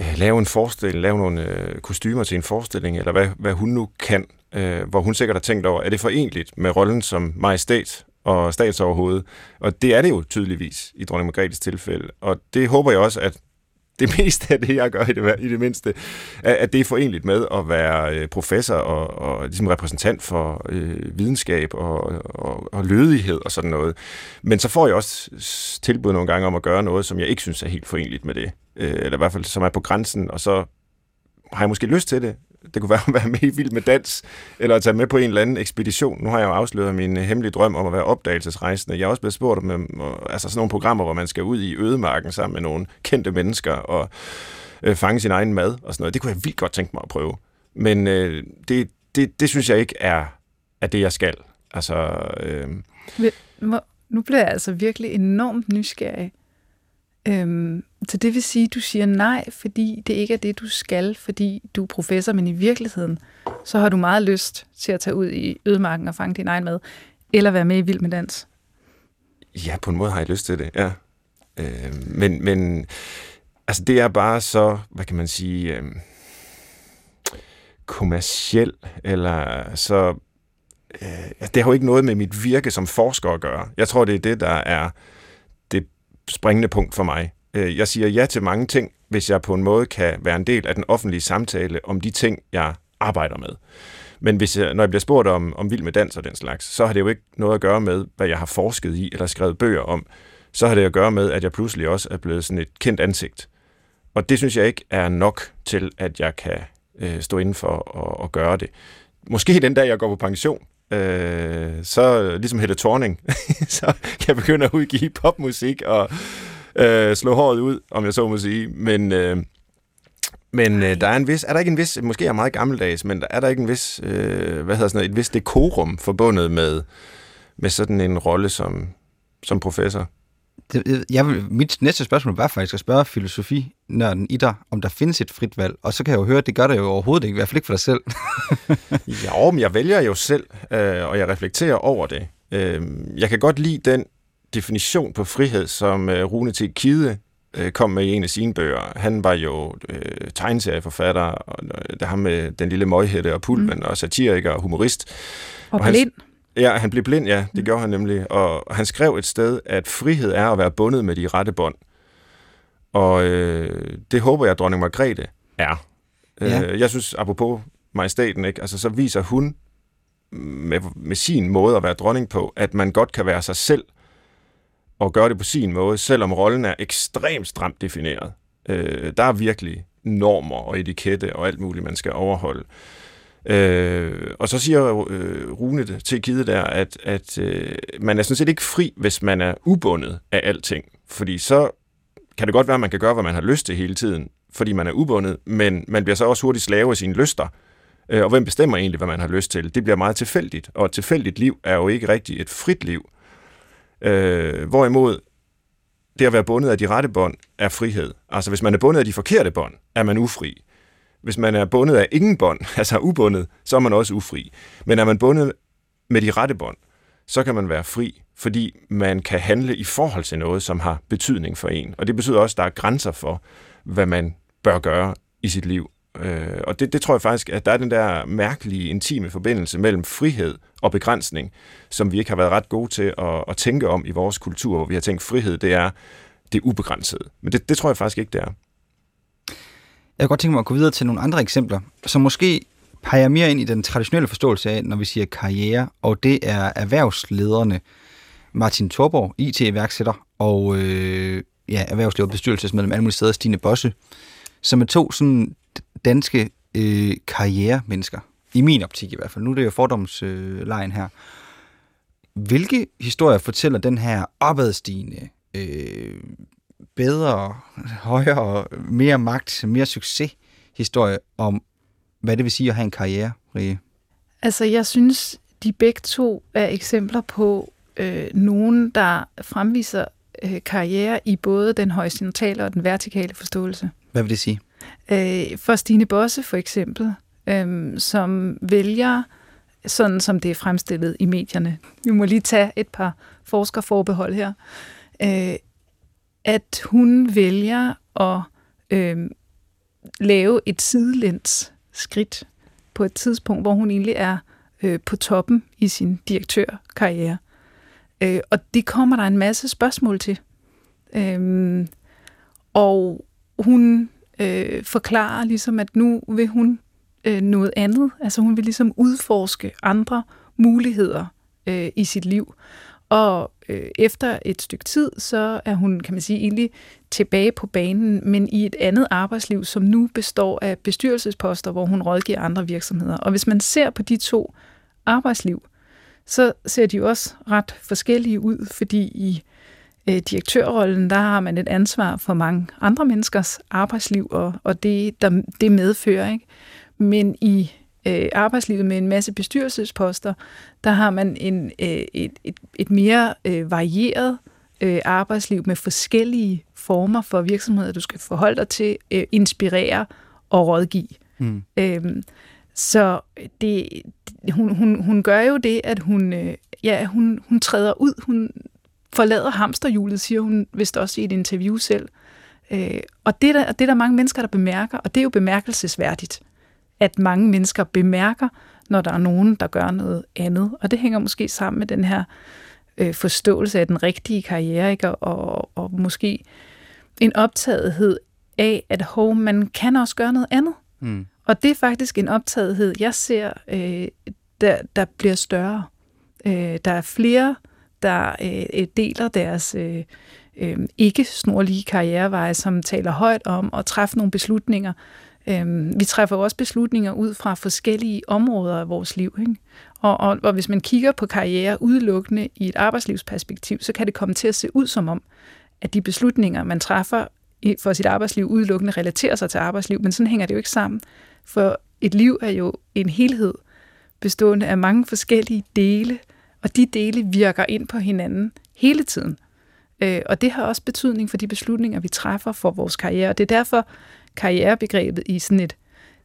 øh, lave en forestilling, lave nogle øh, kostymer til en forestilling, eller hvad, hvad hun nu kan, øh, hvor hun sikkert har tænkt over, er det forenligt med rollen som majestæt og statsoverhoved? Og det er det jo tydeligvis i dronning Margrethes tilfælde, og det håber jeg også, at det meste af det, jeg gør i det, i det mindste, at det er forenligt med at være øh, professor og, og ligesom repræsentant for øh, videnskab og, og, og lødighed og sådan noget. Men så får jeg også tilbud nogle gange om at gøre noget, som jeg ikke synes er helt forenligt med det. Øh, eller i hvert fald, som er på grænsen, og så har jeg måske lyst til det, det kunne være at være med i Vild med Dans, eller at tage med på en eller anden ekspedition. Nu har jeg jo afsløret min øh, hemmelige drøm om at være opdagelsesrejsende. Jeg er også blevet spurgt om øh, øh, altså sådan nogle programmer, hvor man skal ud i ødemarken sammen med nogle kendte mennesker og øh, fange sin egen mad og sådan noget. Det kunne jeg vildt godt tænke mig at prøve. Men øh, det, det, det synes jeg ikke er, er det, jeg skal. Altså, øh... Nu bliver jeg altså virkelig enormt nysgerrig. Øhm, så det vil sige, at du siger nej, fordi det ikke er det, du skal, fordi du er professor, men i virkeligheden, så har du meget lyst til at tage ud i ødemarken og fange din egen mad, eller være med i Vild med Dans. Ja, på en måde har jeg lyst til det, ja. Øh, men, men altså, det er bare så, hvad kan man sige, øh, kommersiel, eller så... Øh, det har jo ikke noget med mit virke som forsker at gøre. Jeg tror, det er det, der er springende punkt for mig. Øh, jeg siger ja til mange ting, hvis jeg på en måde kan være en del af den offentlige samtale om de ting, jeg arbejder med. Men hvis jeg, når jeg bliver spurgt om, om vild med dans og den slags, så har det jo ikke noget at gøre med, hvad jeg har forsket i eller skrevet bøger om. Så har det at gøre med, at jeg pludselig også er blevet sådan et kendt ansigt. Og det synes jeg ikke er nok til, at jeg kan øh, stå inden for at, at gøre det. Måske den dag, jeg går på pension, øh, så ligesom Helle Thorning, så kan jeg begynde at udgive popmusik og øh, slå håret ud, om jeg så må sige. Men, øh, men øh, der er en vis, er der ikke en vis, måske er jeg meget gammeldags, men der er der ikke en vis, øh, hvad hedder sådan noget, et vis dekorum forbundet med, med sådan en rolle som, som professor? Det, jeg vil, mit næste spørgsmål var faktisk at spørge filosofi nørden i dig, om der findes et frit valg. Og så kan jeg jo høre, at det gør det jo overhovedet ikke, i hvert fald ikke for dig selv. jo, men jeg vælger jo selv, øh, og jeg reflekterer over det. Øh, jeg kan godt lide den definition på frihed, som øh, Rune T. Kide øh, kom med i en af sine bøger. Han var jo øh, tegneserieforfatter, og øh, der har med Den lille møghætte og pulven, mm. og satiriker og humorist. Og, og blind. Han, ja, han blev blind, ja, det mm. gjorde han nemlig. Og han skrev et sted, at frihed er at være bundet med de rette bånd. Og øh, det håber jeg, at dronning Margrethe er. Ja. Øh, jeg synes, apropos majestaten, ikke, altså, så viser hun med, med sin måde at være dronning på, at man godt kan være sig selv og gøre det på sin måde, selvom rollen er ekstremt stramt defineret. Øh, der er virkelig normer og etikette og alt muligt, man skal overholde. Øh, Øh, og så siger øh, Rune til Kide der, at, at øh, man er sådan set ikke fri, hvis man er ubundet af alting. Fordi så kan det godt være, at man kan gøre, hvad man har lyst til hele tiden, fordi man er ubundet, men man bliver så også hurtigt slave af sine lyster. Øh, og hvem bestemmer egentlig, hvad man har lyst til? Det bliver meget tilfældigt, og et tilfældigt liv er jo ikke rigtig et frit liv. Øh, hvorimod det at være bundet af de rette bånd er frihed. Altså hvis man er bundet af de forkerte bånd, er man ufri. Hvis man er bundet af ingen bånd, altså ubundet, så er man også ufri. Men er man bundet med de rette bånd, så kan man være fri, fordi man kan handle i forhold til noget, som har betydning for en. Og det betyder også, at der er grænser for, hvad man bør gøre i sit liv. Øh, og det, det tror jeg faktisk, at der er den der mærkelige, intime forbindelse mellem frihed og begrænsning, som vi ikke har været ret gode til at, at tænke om i vores kultur, hvor vi har tænkt, frihed det er det ubegrænsede. Men det, det tror jeg faktisk ikke, det er. Jeg kunne godt tænke mig at gå videre til nogle andre eksempler, som måske peger mere ind i den traditionelle forståelse af, når vi siger karriere, og det er erhvervslederne Martin Thorborg, IT-iværksætter, og øh, ja, erhvervsleder og bestyrelsesmedlem alle mulige steder, Stine Bosse, som er to sådan danske øh, karrieremennesker. I min optik i hvert fald. Nu er det jo fordomslejen øh, her. Hvilke historier fortæller den her opadstigende, øh, bedre, højere, mere magt, mere succes historie om, hvad det vil sige at have en karriere, Rie? Altså, jeg synes, de begge to er eksempler på øh, nogen, der fremviser øh, karriere i både den horisontale og den vertikale forståelse. Hvad vil det sige? Øh, for Stine Bosse for eksempel, øh, som vælger, sådan som det er fremstillet i medierne. Vi må lige tage et par forskerforbehold her. Øh, at hun vælger at øh, lave et sidelæns skridt på et tidspunkt, hvor hun egentlig er øh, på toppen i sin direktørkarriere. Øh, og det kommer der en masse spørgsmål til. Øh, og hun øh, forklarer ligesom, at nu vil hun øh, noget andet. Altså hun vil ligesom udforske andre muligheder øh, i sit liv. Og øh, efter et stykke tid, så er hun, kan man sige, egentlig tilbage på banen, men i et andet arbejdsliv, som nu består af bestyrelsesposter, hvor hun rådgiver andre virksomheder. Og hvis man ser på de to arbejdsliv, så ser de jo også ret forskellige ud, fordi i øh, direktørrollen, der har man et ansvar for mange andre menneskers arbejdsliv, og, og det, der, det medfører. Ikke? Men i øh, arbejdslivet med en masse bestyrelsesposter, der har man en, øh, et, et, et mere øh, varieret øh, arbejdsliv med forskellige former for virksomheder, du skal forholde dig til, øh, inspirere og rådgive. Mm. Øhm, så det, hun, hun, hun gør jo det, at hun, øh, ja, hun, hun træder ud, hun forlader hamsterhjulet, siger hun vist også i et interview selv. Øh, og det er, der, det er der mange mennesker, der bemærker, og det er jo bemærkelsesværdigt, at mange mennesker bemærker, når der er nogen, der gør noget andet. Og det hænger måske sammen med den her øh, forståelse af den rigtige karriere, ikke? Og, og, og måske en optagethed af, at hov, man kan også gøre noget andet. Mm. Og det er faktisk en optagethed, jeg ser, øh, der, der bliver større. Øh, der er flere, der øh, deler deres øh, øh, ikke snorlige karriereveje, som taler højt om at træffe nogle beslutninger. Øh, vi træffer også beslutninger ud fra forskellige områder af vores liv. Ikke? Og, og, og hvis man kigger på karriere udelukkende i et arbejdslivsperspektiv, så kan det komme til at se ud som om, at de beslutninger, man træffer for sit arbejdsliv, udelukkende relaterer sig til arbejdsliv, men sådan hænger det jo ikke sammen. For et liv er jo en helhed, bestående af mange forskellige dele, og de dele virker ind på hinanden hele tiden. Øh, og det har også betydning for de beslutninger, vi træffer for vores karriere. Og det er derfor karrierebegrebet i sådan et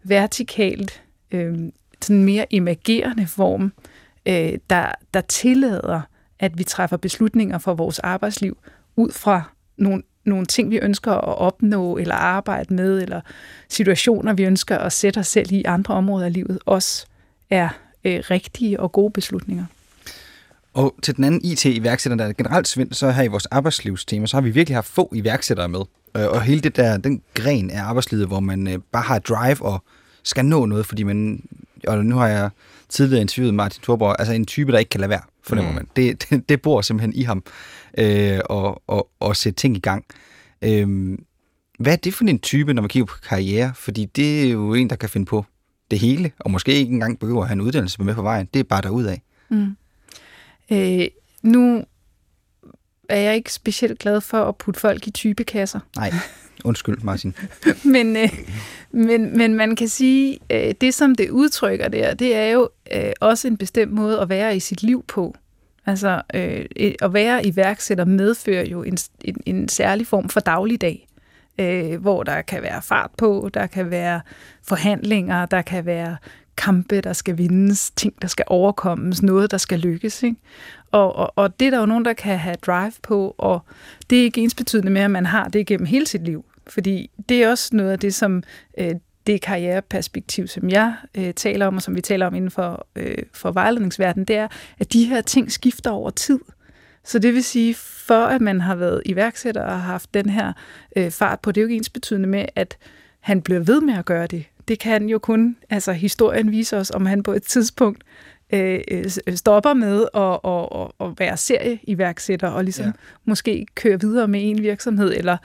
vertikalt, øh, sådan mere imagerende form, øh, der, der tillader, at vi træffer beslutninger for vores arbejdsliv ud fra nogle nogle ting, vi ønsker at opnå eller arbejde med, eller situationer, vi ønsker at sætte os selv i andre områder af livet, også er øh, rigtige og gode beslutninger. Og til den anden IT-iværksætter, der er generelt svind, så her i vores arbejdslivstema, så har vi virkelig haft få iværksættere med. Øh, og hele det der, den gren af arbejdslivet, hvor man øh, bare har drive og skal nå noget, fordi man, og nu har jeg tidligere interviewet Martin Thorborg, altså en type, der ikke kan lade være, fornemmer mm. man. Det, det, det bor simpelthen i ham, øh, og, og, og sætte ting i gang. Øh, hvad er det for en type, når man kigger på karriere? Fordi det er jo en, der kan finde på det hele, og måske ikke engang behøver at have en uddannelse med på vejen. Det er bare derudad. Mm. Øh, nu er jeg ikke specielt glad for at putte folk i typekasser. Nej, undskyld Martin. men, øh, men, men man kan sige, øh, det som det udtrykker der, det er jo øh, også en bestemt måde at være i sit liv på. Altså øh, at være iværksætter medfører jo en, en, en særlig form for dagligdag, øh, hvor der kan være fart på, der kan være forhandlinger, der kan være kampe, der skal vindes, ting, der skal overkommes, noget, der skal lykkes. Ikke? Og, og, og det er der jo nogen, der kan have drive på, og det er ikke ensbetydende med, at man har det gennem hele sit liv. Fordi det er også noget af det, som øh, det karriereperspektiv, som jeg øh, taler om, og som vi taler om inden for, øh, for vejledningsverdenen, det er, at de her ting skifter over tid. Så det vil sige, for at man har været iværksætter og har haft den her øh, fart på, det er jo ikke ens betydende med, at han bliver ved med at gøre det. Det kan jo kun, altså historien viser os, om han på et tidspunkt øh, øh stopper med at, at, at, at være serieiværksætter og ligesom ja. måske køre videre med en virksomhed, eller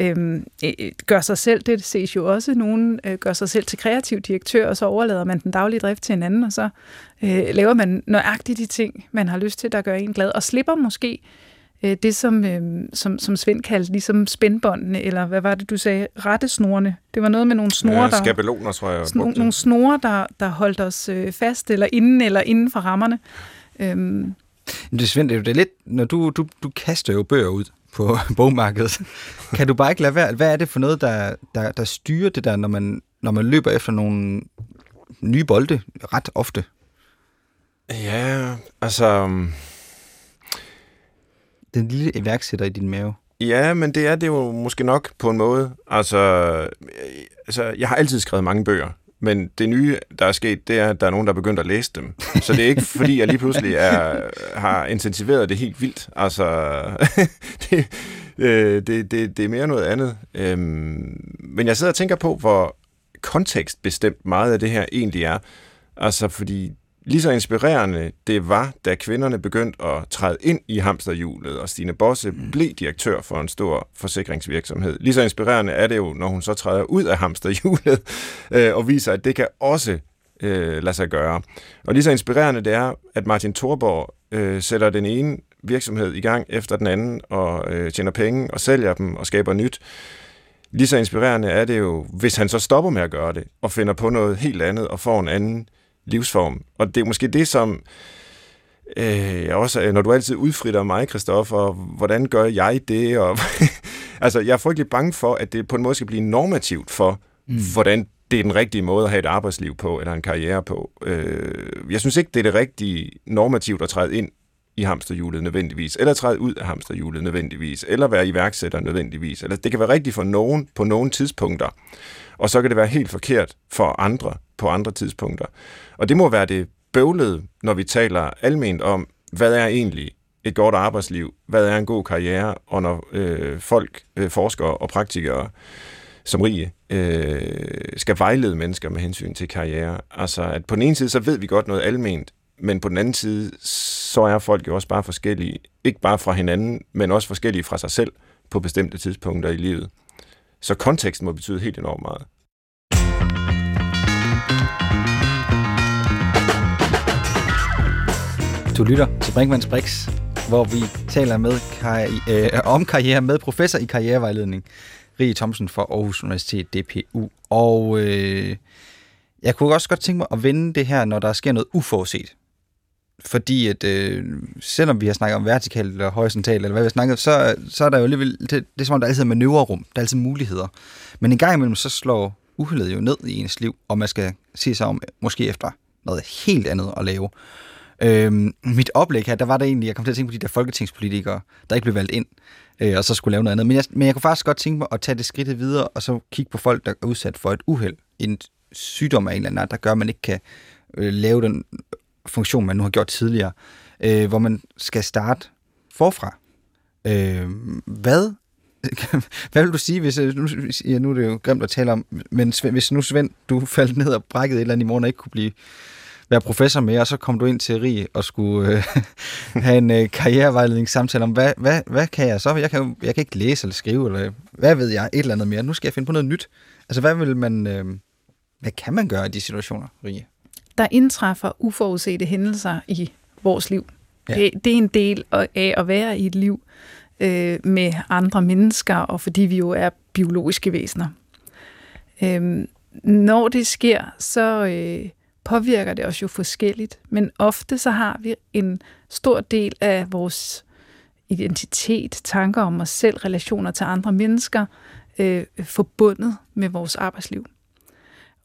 øhm, øh, gør sig selv, det ses jo også, nogen øh, gør sig selv til kreativ direktør, og så overlader man den daglige drift til en anden, og så øh, laver man nøjagtigt de ting, man har lyst til, der gør en glad, og slipper måske øh, det, som, øh, som, som Svend kaldte ligesom spændbåndene, eller hvad var det, du sagde, rettesnorene. Det var noget med nogle snore, ja, der... skabeloner, tror jeg. Sno, nogle snore, der, der holdt os øh, fast, eller inden eller inden for rammerne. Øhm. Det, Svend, det er lidt, når du, du, du kaster jo bøger ud på bogmarkedet, kan du bare ikke lade være, hvad er det for noget, der, der, der styrer det der, når man, når man løber efter nogle nye bolde ret ofte? Ja, altså den lille iværksætter i din mave. Ja, men det er det jo måske nok på en måde. Altså, altså, jeg har altid skrevet mange bøger, men det nye, der er sket, det er, at der er nogen, der er begyndt at læse dem. Så det er ikke, fordi jeg lige pludselig er, har intensiveret det helt vildt. Altså, det, øh, det, det, det er mere noget andet. Øhm, men jeg sidder og tænker på, hvor kontekstbestemt meget af det her egentlig er. Altså, fordi Lige så inspirerende det var, da kvinderne begyndte at træde ind i hamsterhjulet, og Stine Bosse mm. blev direktør for en stor forsikringsvirksomhed. Lige så inspirerende er det jo, når hun så træder ud af hamsterhjulet øh, og viser, at det kan også øh, lade sig gøre. Og lige så inspirerende det er, at Martin Thorborg øh, sætter den ene virksomhed i gang efter den anden, og øh, tjener penge og sælger dem og skaber nyt. Lige så inspirerende er det jo, hvis han så stopper med at gøre det, og finder på noget helt andet og får en anden livsform. Og det er måske det, som øh, også, når du altid udfritter mig, Christoffer, hvordan gør jeg det? Og, altså, jeg er frygtelig bange for, at det på en måde skal blive normativt for, mm. hvordan det er den rigtige måde at have et arbejdsliv på, eller en karriere på. Øh, jeg synes ikke, det er det rigtige normativt at træde ind i hamsterhjulet nødvendigvis, eller træde ud af hamsterhjulet nødvendigvis, eller være iværksætter nødvendigvis. Eller det kan være rigtigt for nogen på nogle tidspunkter, og så kan det være helt forkert for andre på andre tidspunkter. Og det må være det bøvlede, når vi taler alment om, hvad er egentlig et godt arbejdsliv, hvad er en god karriere, og når øh, folk, øh, forskere og praktikere som rige øh, skal vejlede mennesker med hensyn til karriere. Altså, at på den ene side, så ved vi godt noget alment, men på den anden side, så er folk jo også bare forskellige, ikke bare fra hinanden, men også forskellige fra sig selv på bestemte tidspunkter i livet. Så konteksten må betyde helt enormt meget. Du lytter til Brinkmanns Brix, hvor vi taler med karri- øh, om karriere med professor i karrierevejledning, Rie Thomsen fra Aarhus Universitet, DPU. Og øh, jeg kunne også godt tænke mig at vende det her, når der sker noget uforudset. Fordi at øh, selvom vi har snakket om vertikalt eller horisontalt, eller hvad vi har snakket, så, så er der jo alligevel, det, det er som om, der altid er manøvrerum, der er altid muligheder. Men en gang imellem, så slår uheldet jo ned i ens liv, og man skal se sig om måske efter noget helt andet at lave. Øhm, mit oplæg her, der var det egentlig, jeg kom til at tænke på de der folketingspolitikere, der ikke blev valgt ind, øh, og så skulle lave noget andet. Men jeg, men jeg kunne faktisk godt tænke mig at tage det skridt videre, og så kigge på folk, der er udsat for et uheld, en sygdom af en eller anden art, der gør, at man ikke kan øh, lave den funktion, man nu har gjort tidligere, øh, hvor man skal starte forfra. Øh, hvad hvad vil du sige, hvis, øh, nu, ja, nu er det jo grimt at tale om, men hvis nu Svend, du faldt ned og brækkede et eller andet i morgen og ikke kunne blive være professor med, og så kom du ind til Rig og skulle øh, have en øh, karrierevejledningssamtale om, hvad, hvad, hvad kan jeg så? Jeg kan, jeg kan ikke læse eller skrive, eller hvad ved jeg, et eller andet mere. Nu skal jeg finde på noget nyt. Altså, hvad vil man, øh, hvad kan man gøre i de situationer, Rie? Der indtræffer uforudsete hændelser i vores liv. Ja. Det, det er en del af at være i et liv øh, med andre mennesker, og fordi vi jo er biologiske væsener. Øh, når det sker, så øh, påvirker det os jo forskelligt, men ofte så har vi en stor del af vores identitet, tanker om os selv, relationer til andre mennesker, øh, forbundet med vores arbejdsliv.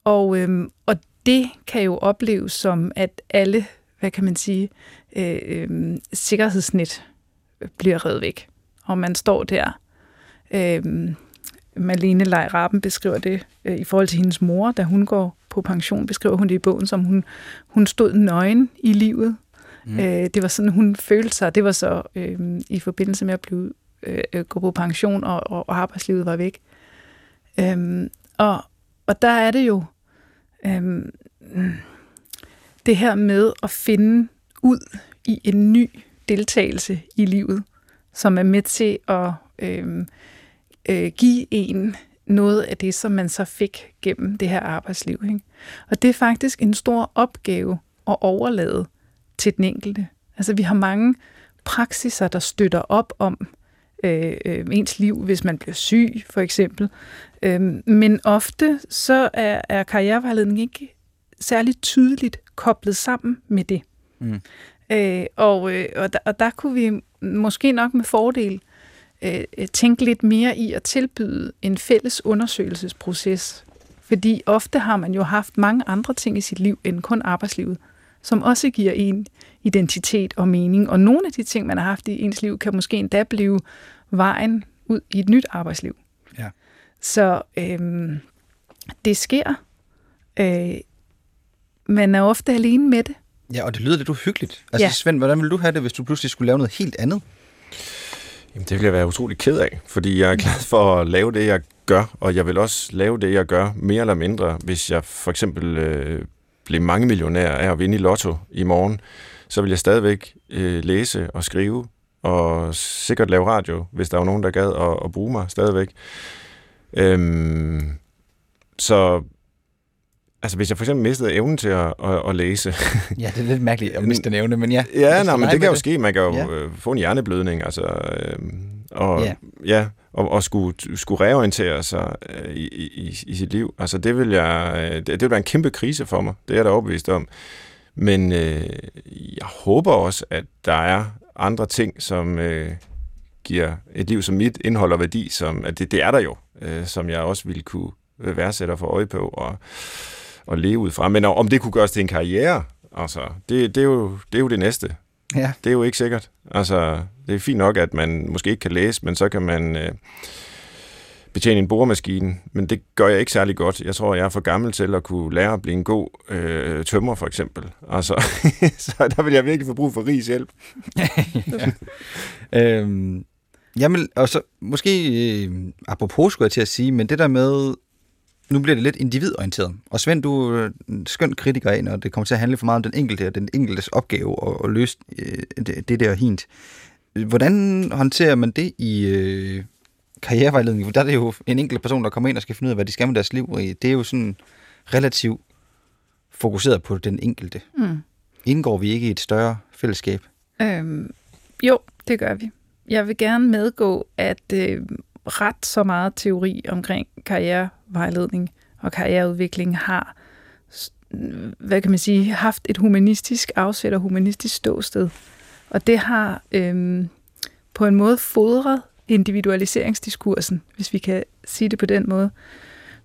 Og, øh, og det kan jo opleves som, at alle, hvad kan man sige, øh, øh, sikkerhedsnet bliver revet væk. Og man står der. Øh, Malene Lej Rappen beskriver det øh, i forhold til hendes mor, da hun går på pension, beskriver hun det i bogen, som hun, hun stod nøgen i livet. Mm. Øh, det var sådan, hun følte sig. Det var så øh, i forbindelse med at blive, øh, gå på pension, og, og, og arbejdslivet var væk. Øh, og, og der er det jo øh, det her med at finde ud i en ny deltagelse i livet, som er med til at øh, øh, give en noget af det, som man så fik gennem det her arbejdsliv. Ikke? Og det er faktisk en stor opgave at overlade til den enkelte. Altså vi har mange praksiser, der støtter op om øh, øh, ens liv, hvis man bliver syg, for eksempel. Øh, men ofte så er, er karrierevejledning ikke særligt tydeligt koblet sammen med det. Mm. Øh, og, øh, og, der, og der kunne vi måske nok med fordel øh, tænke lidt mere i at tilbyde en fælles undersøgelsesproces. Fordi ofte har man jo haft mange andre ting i sit liv end kun arbejdslivet, som også giver en identitet og mening. Og nogle af de ting, man har haft i ens liv, kan måske endda blive vejen ud i et nyt arbejdsliv. Ja. Så øh, det sker. Øh, man er ofte alene med det. Ja, og det lyder lidt uhyggeligt. Altså ja. Svend, hvordan ville du have det, hvis du pludselig skulle lave noget helt andet? Jamen, det vil jeg være utrolig ked af, fordi jeg er glad for at lave det, jeg gør, og jeg vil også lave det, jeg gør, mere eller mindre, hvis jeg for eksempel øh, blev mange millionær af at vinde i lotto i morgen, så vil jeg stadigvæk øh, læse og skrive, og sikkert lave radio, hvis der var nogen, der gad at, at bruge mig stadigvæk. Øhm, så Altså, hvis jeg for eksempel mistede evnen til at, at, at læse... ja, det er lidt mærkeligt at miste en evne, men ja. Ja, nej, men det kan jo det. ske. Man kan jo ja. Øh, få en hjerneblødning, altså... Øh, og, ja. ja og, og skulle, skulle reorientere sig øh, i, i, i sit liv. Altså, det vil jeg... Øh, det, det vil være en kæmpe krise for mig. Det er jeg da overbevist om. Men øh, jeg håber også, at der er andre ting, som øh, giver et liv som mit indhold og værdi, som, at det, det er der jo, øh, som jeg også ville kunne værdsætte og få øje på. Og, at leve ud fra. Men om det kunne gøres til en karriere, altså, det, det, er, jo, det er jo det næste. Ja. Det er jo ikke sikkert. Altså, det er fint nok, at man måske ikke kan læse, men så kan man øh, betjene en boremaskine. Men det gør jeg ikke særlig godt. Jeg tror, jeg er for gammel til at kunne lære at blive en god øh, tømmer, for eksempel. Altså, så der vil jeg virkelig få brug for rigs hjælp. ja. øhm, jamen, og så måske, øh, apropos skulle jeg til at sige, men det der med nu bliver det lidt individorienteret. Og Svend, du er en skøn kritiker af, når det kommer til at handle for meget om den enkelte og den enkeltes opgave at, at løse øh, det, det der hint. Hvordan håndterer man det i øh, karrierevejledning? Der er det jo en enkelt person, der kommer ind og skal finde ud af, hvad de skal med deres liv. Det er jo sådan relativt fokuseret på den enkelte. Mm. Indgår vi ikke i et større fællesskab? Øhm, jo, det gør vi. Jeg vil gerne medgå, at øh, ret så meget teori omkring vejledning og karriereudvikling har hvad kan man sige, haft et humanistisk afsæt og humanistisk ståsted. Og det har øhm, på en måde fodret individualiseringsdiskursen, hvis vi kan sige det på den måde.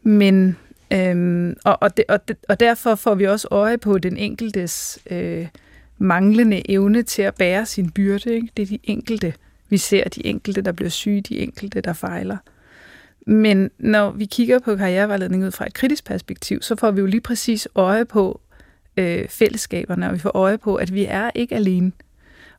Men øhm, og, og, det, og, det, og derfor får vi også øje på den enkeltes øh, manglende evne til at bære sin byrde. Ikke? Det er de enkelte, vi ser, de enkelte, der bliver syge, de enkelte, der fejler. Men når vi kigger på karrierevejledning ud fra et kritisk perspektiv, så får vi jo lige præcis øje på øh, fællesskaberne, og vi får øje på, at vi er ikke alene.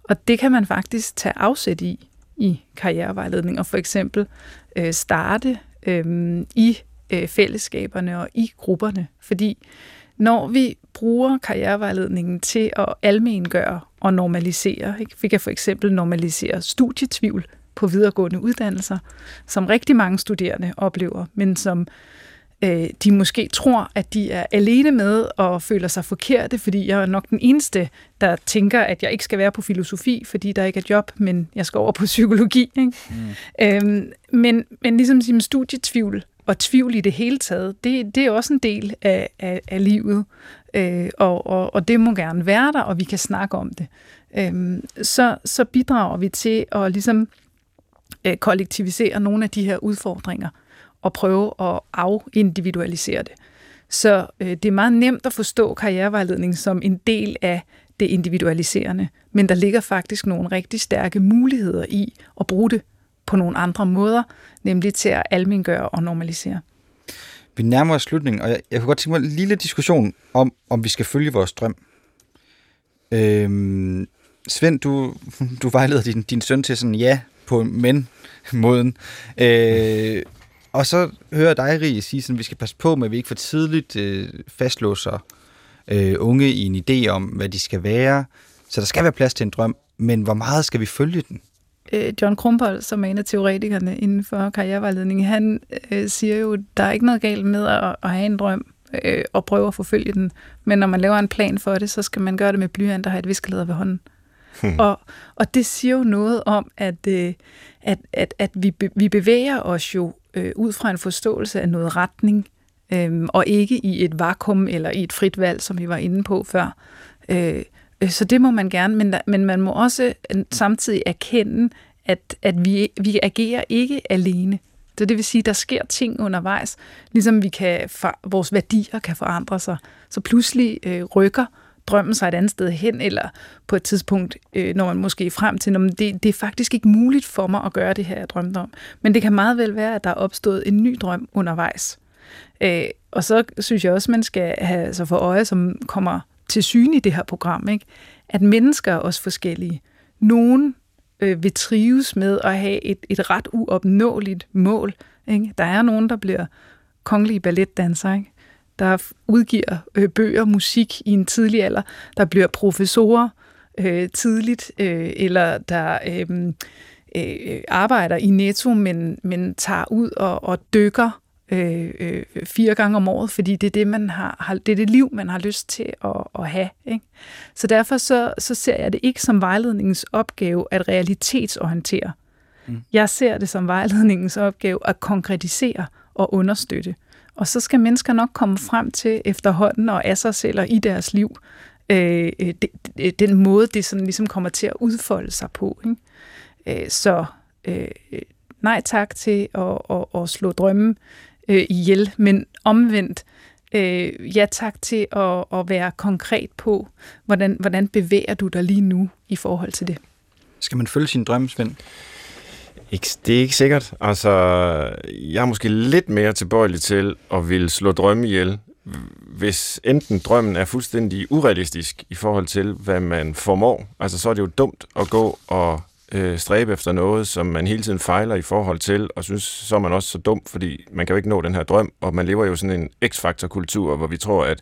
Og det kan man faktisk tage afsæt i i karrierevejledning, og for eksempel øh, starte øh, i øh, fællesskaberne og i grupperne. Fordi når vi bruger karrierevejledningen til at almengøre og normalisere, ikke? vi kan for eksempel normalisere studietvivl på videregående uddannelser, som rigtig mange studerende oplever, men som øh, de måske tror, at de er alene med og føler sig forkerte, fordi jeg er nok den eneste, der tænker, at jeg ikke skal være på filosofi, fordi der ikke er job, men jeg skal over på psykologi. Ikke? Mm. Øhm, men, men ligesom sin studietvivl og tvivl i det hele taget, det, det er også en del af, af, af livet, øh, og, og, og det må gerne være der, og vi kan snakke om det. Øhm, så, så bidrager vi til at ligesom øh, kollektivisere nogle af de her udfordringer, og prøve at afindividualisere det. Så øh, det er meget nemt at forstå karrierevejledning som en del af det individualiserende, men der ligger faktisk nogle rigtig stærke muligheder i at bruge det på nogle andre måder, nemlig til at almindeliggøre og normalisere. Vi nærmer os slutningen, og jeg, jeg kunne godt tænke mig en lille diskussion om, om vi skal følge vores drøm. Øhm, Svend, du, du vejleder din, din søn til sådan ja på men-måden. Øh, og så hører jeg dig, Rie, sige, at vi skal passe på med, at vi ikke for tidligt øh, fastlåser øh, unge i en idé om, hvad de skal være. Så der skal være plads til en drøm, men hvor meget skal vi følge den? Øh, John Krumpold, som er en af teoretikerne inden for karrierevejledning, han øh, siger jo, at der er ikke noget galt med at, at have en drøm øh, og prøve at forfølge den. Men når man laver en plan for det, så skal man gøre det med blyant der har et viskeleder ved hånden. Hmm. Og, og det siger jo noget om, at, øh, at, at, at vi, be, vi bevæger os jo øh, ud fra en forståelse af noget retning, øh, og ikke i et vakuum eller i et frit valg, som vi var inde på før. Øh, øh så det må man gerne, men, men man må også øh, samtidig erkende, at, at vi, vi agerer ikke alene. Så det vil sige, at der sker ting undervejs, ligesom vi kan for, vores værdier kan forandre sig. Så pludselig øh, rykker drømmen sig et andet sted hen, eller på et tidspunkt, øh, når man måske frem til, at det, det er faktisk ikke muligt for mig at gøre det her, jeg drømte om. Men det kan meget vel være, at der er opstået en ny drøm undervejs. Øh, og så synes jeg også, man skal have så for øje, som kommer til syne i det her program, ikke? at mennesker er også forskellige. Nogen øh, vil trives med at have et, et ret uopnåeligt mål. Ikke? Der er nogen, der bliver kongelige balletdansere. Ikke? Der udgiver øh, bøger, musik i en tidlig alder, der bliver professorer øh, tidligt, øh, eller der øh, øh, arbejder i Netto, men, men tager ud og, og dykker øh, øh, fire gange om året, fordi det er det, man har, har, det er det liv, man har lyst til at, at have. Ikke? Så derfor så, så ser jeg det ikke som vejledningens opgave at realitetsorientere. Mm. Jeg ser det som vejledningens opgave at konkretisere og understøtte. Og så skal mennesker nok komme frem til efterhånden og af sig selv og i deres liv, øh, øh, øh, den måde, det sådan ligesom kommer til at udfolde sig på. Ikke? Øh, så øh, nej tak til at, at, at slå drømmen øh, ihjel, men omvendt, øh, ja tak til at, at være konkret på, hvordan, hvordan bevæger du dig lige nu i forhold til det. Skal man følge sin drøm, Svend? Ikke, det er ikke sikkert. Altså, jeg er måske lidt mere tilbøjelig til at ville slå drømme ihjel, hvis enten drømmen er fuldstændig urealistisk i forhold til, hvad man formår. Altså, så er det jo dumt at gå og øh, stræbe efter noget, som man hele tiden fejler i forhold til, og synes, så er man også så dum, fordi man kan jo ikke nå den her drøm, og man lever jo sådan en x-faktor-kultur, hvor vi tror, at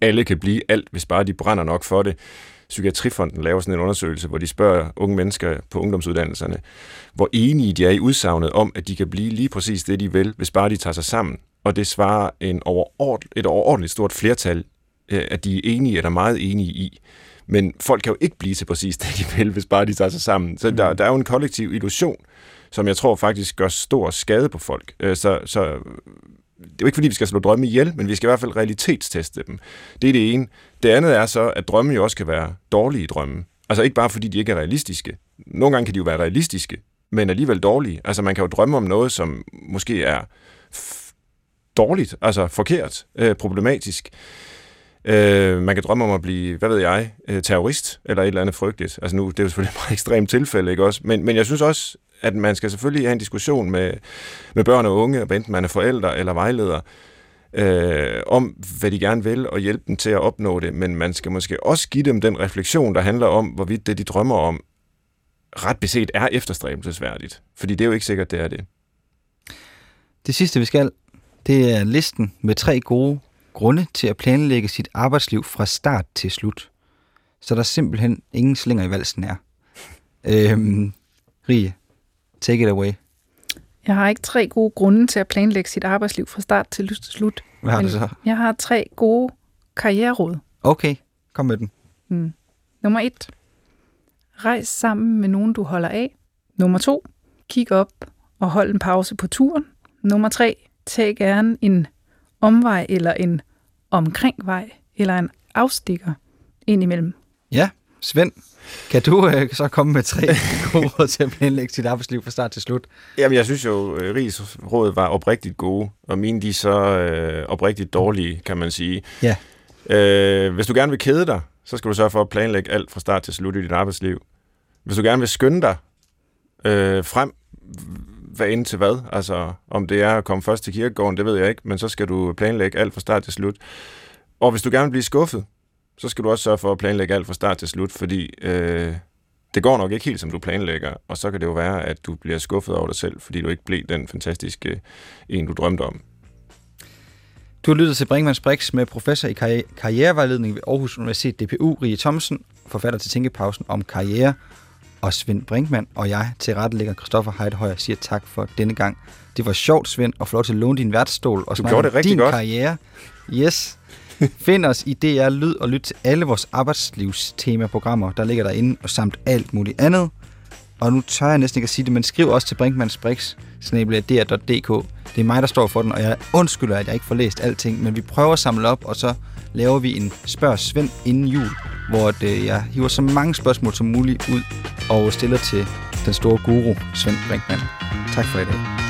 alle kan blive alt, hvis bare de brænder nok for det. Psykiatrifonden laver sådan en undersøgelse, hvor de spørger unge mennesker på ungdomsuddannelserne, hvor enige de er i udsagnet om, at de kan blive lige præcis det, de vil, hvis bare de tager sig sammen. Og det svarer en overord, et overordentligt stort flertal, øh, at de er enige eller meget enige i. Men folk kan jo ikke blive til præcis det, de vil, hvis bare de tager sig sammen. Så der, mm. der er jo en kollektiv illusion, som jeg tror faktisk gør stor skade på folk. Øh, så, så det er jo ikke fordi, vi skal slå drømme ihjel, men vi skal i hvert fald realitetsteste dem. Det er det ene. Det andet er så, at drømme jo også kan være dårlige drømme. Altså ikke bare fordi de ikke er realistiske. Nogle gange kan de jo være realistiske, men alligevel dårlige. Altså man kan jo drømme om noget, som måske er dårligt, altså forkert, øh, problematisk. Øh, man kan drømme om at blive, hvad ved jeg, øh, terrorist eller et eller andet frygteligt. Altså nu, det er jo selvfølgelig et meget ekstremt tilfælde, ikke også? Men, men jeg synes også, at man skal selvfølgelig have en diskussion med, med børn og unge, enten man er forældre eller vejleder, øh, om hvad de gerne vil, og hjælpe dem til at opnå det. Men man skal måske også give dem den refleksion, der handler om, hvorvidt det, de drømmer om, ret beset er efterstræbelsesværdigt. Fordi det er jo ikke sikkert, det er det. Det sidste, vi skal, det er listen med tre gode grunde til at planlægge sit arbejdsliv fra start til slut. Så der simpelthen ingen slinger i valsen er. Øhm, Rie, take it away. Jeg har ikke tre gode grunde til at planlægge sit arbejdsliv fra start til slut. Hvad har du så? Jeg har tre gode karriereråd. Okay, kom med den. Mm. Nummer et. Rejs sammen med nogen, du holder af. Nummer to. Kig op og hold en pause på turen. Nummer tre. Tag gerne en omvej eller en omkringvej eller en afstikker ind imellem. Ja, Svend, kan du øh, så komme med tre gode råd til at planlægge sit arbejdsliv fra start til slut? Jamen, jeg synes jo, at Ries råd var oprigtigt gode, og mine de er så øh, oprigtigt dårlige, kan man sige. Ja. Øh, hvis du gerne vil kede dig, så skal du sørge for at planlægge alt fra start til slut i dit arbejdsliv. Hvis du gerne vil skynde dig øh, frem, hvad ind til hvad, altså om det er at komme først til kirkegården, det ved jeg ikke, men så skal du planlægge alt fra start til slut. Og hvis du gerne vil blive skuffet, så skal du også sørge for at planlægge alt fra start til slut, fordi øh, det går nok ikke helt, som du planlægger, og så kan det jo være, at du bliver skuffet over dig selv, fordi du ikke blev den fantastiske en, du drømte om. Du har lyttet til Brinkmanns Brix med professor i karri- karrierevejledning ved Aarhus Universitet DPU, Rie Thomsen, forfatter til Tænkepausen om karriere, og Svend Brinkmann og jeg til rettelægger Christoffer Heidehøjer siger tak for denne gang. Det var sjovt, Svend, at få lov til at låne din værtsstol og Du snakke om din godt. karriere. Yes. Find os i DR Lyd og lyt til alle vores arbejdslivstema-programmer, der ligger derinde, og samt alt muligt andet. Og nu tør jeg næsten ikke at sige det, men skriv også til Brinkmanns Brix, dr.dk. Det er mig, der står for den, og jeg undskylder, at jeg ikke får læst alting, men vi prøver at samle op, og så laver vi en spørg Svend inden jul, hvor det, øh, jeg hiver så mange spørgsmål som muligt ud og stiller til den store guru, Svend Brinkmann. Tak for i dag.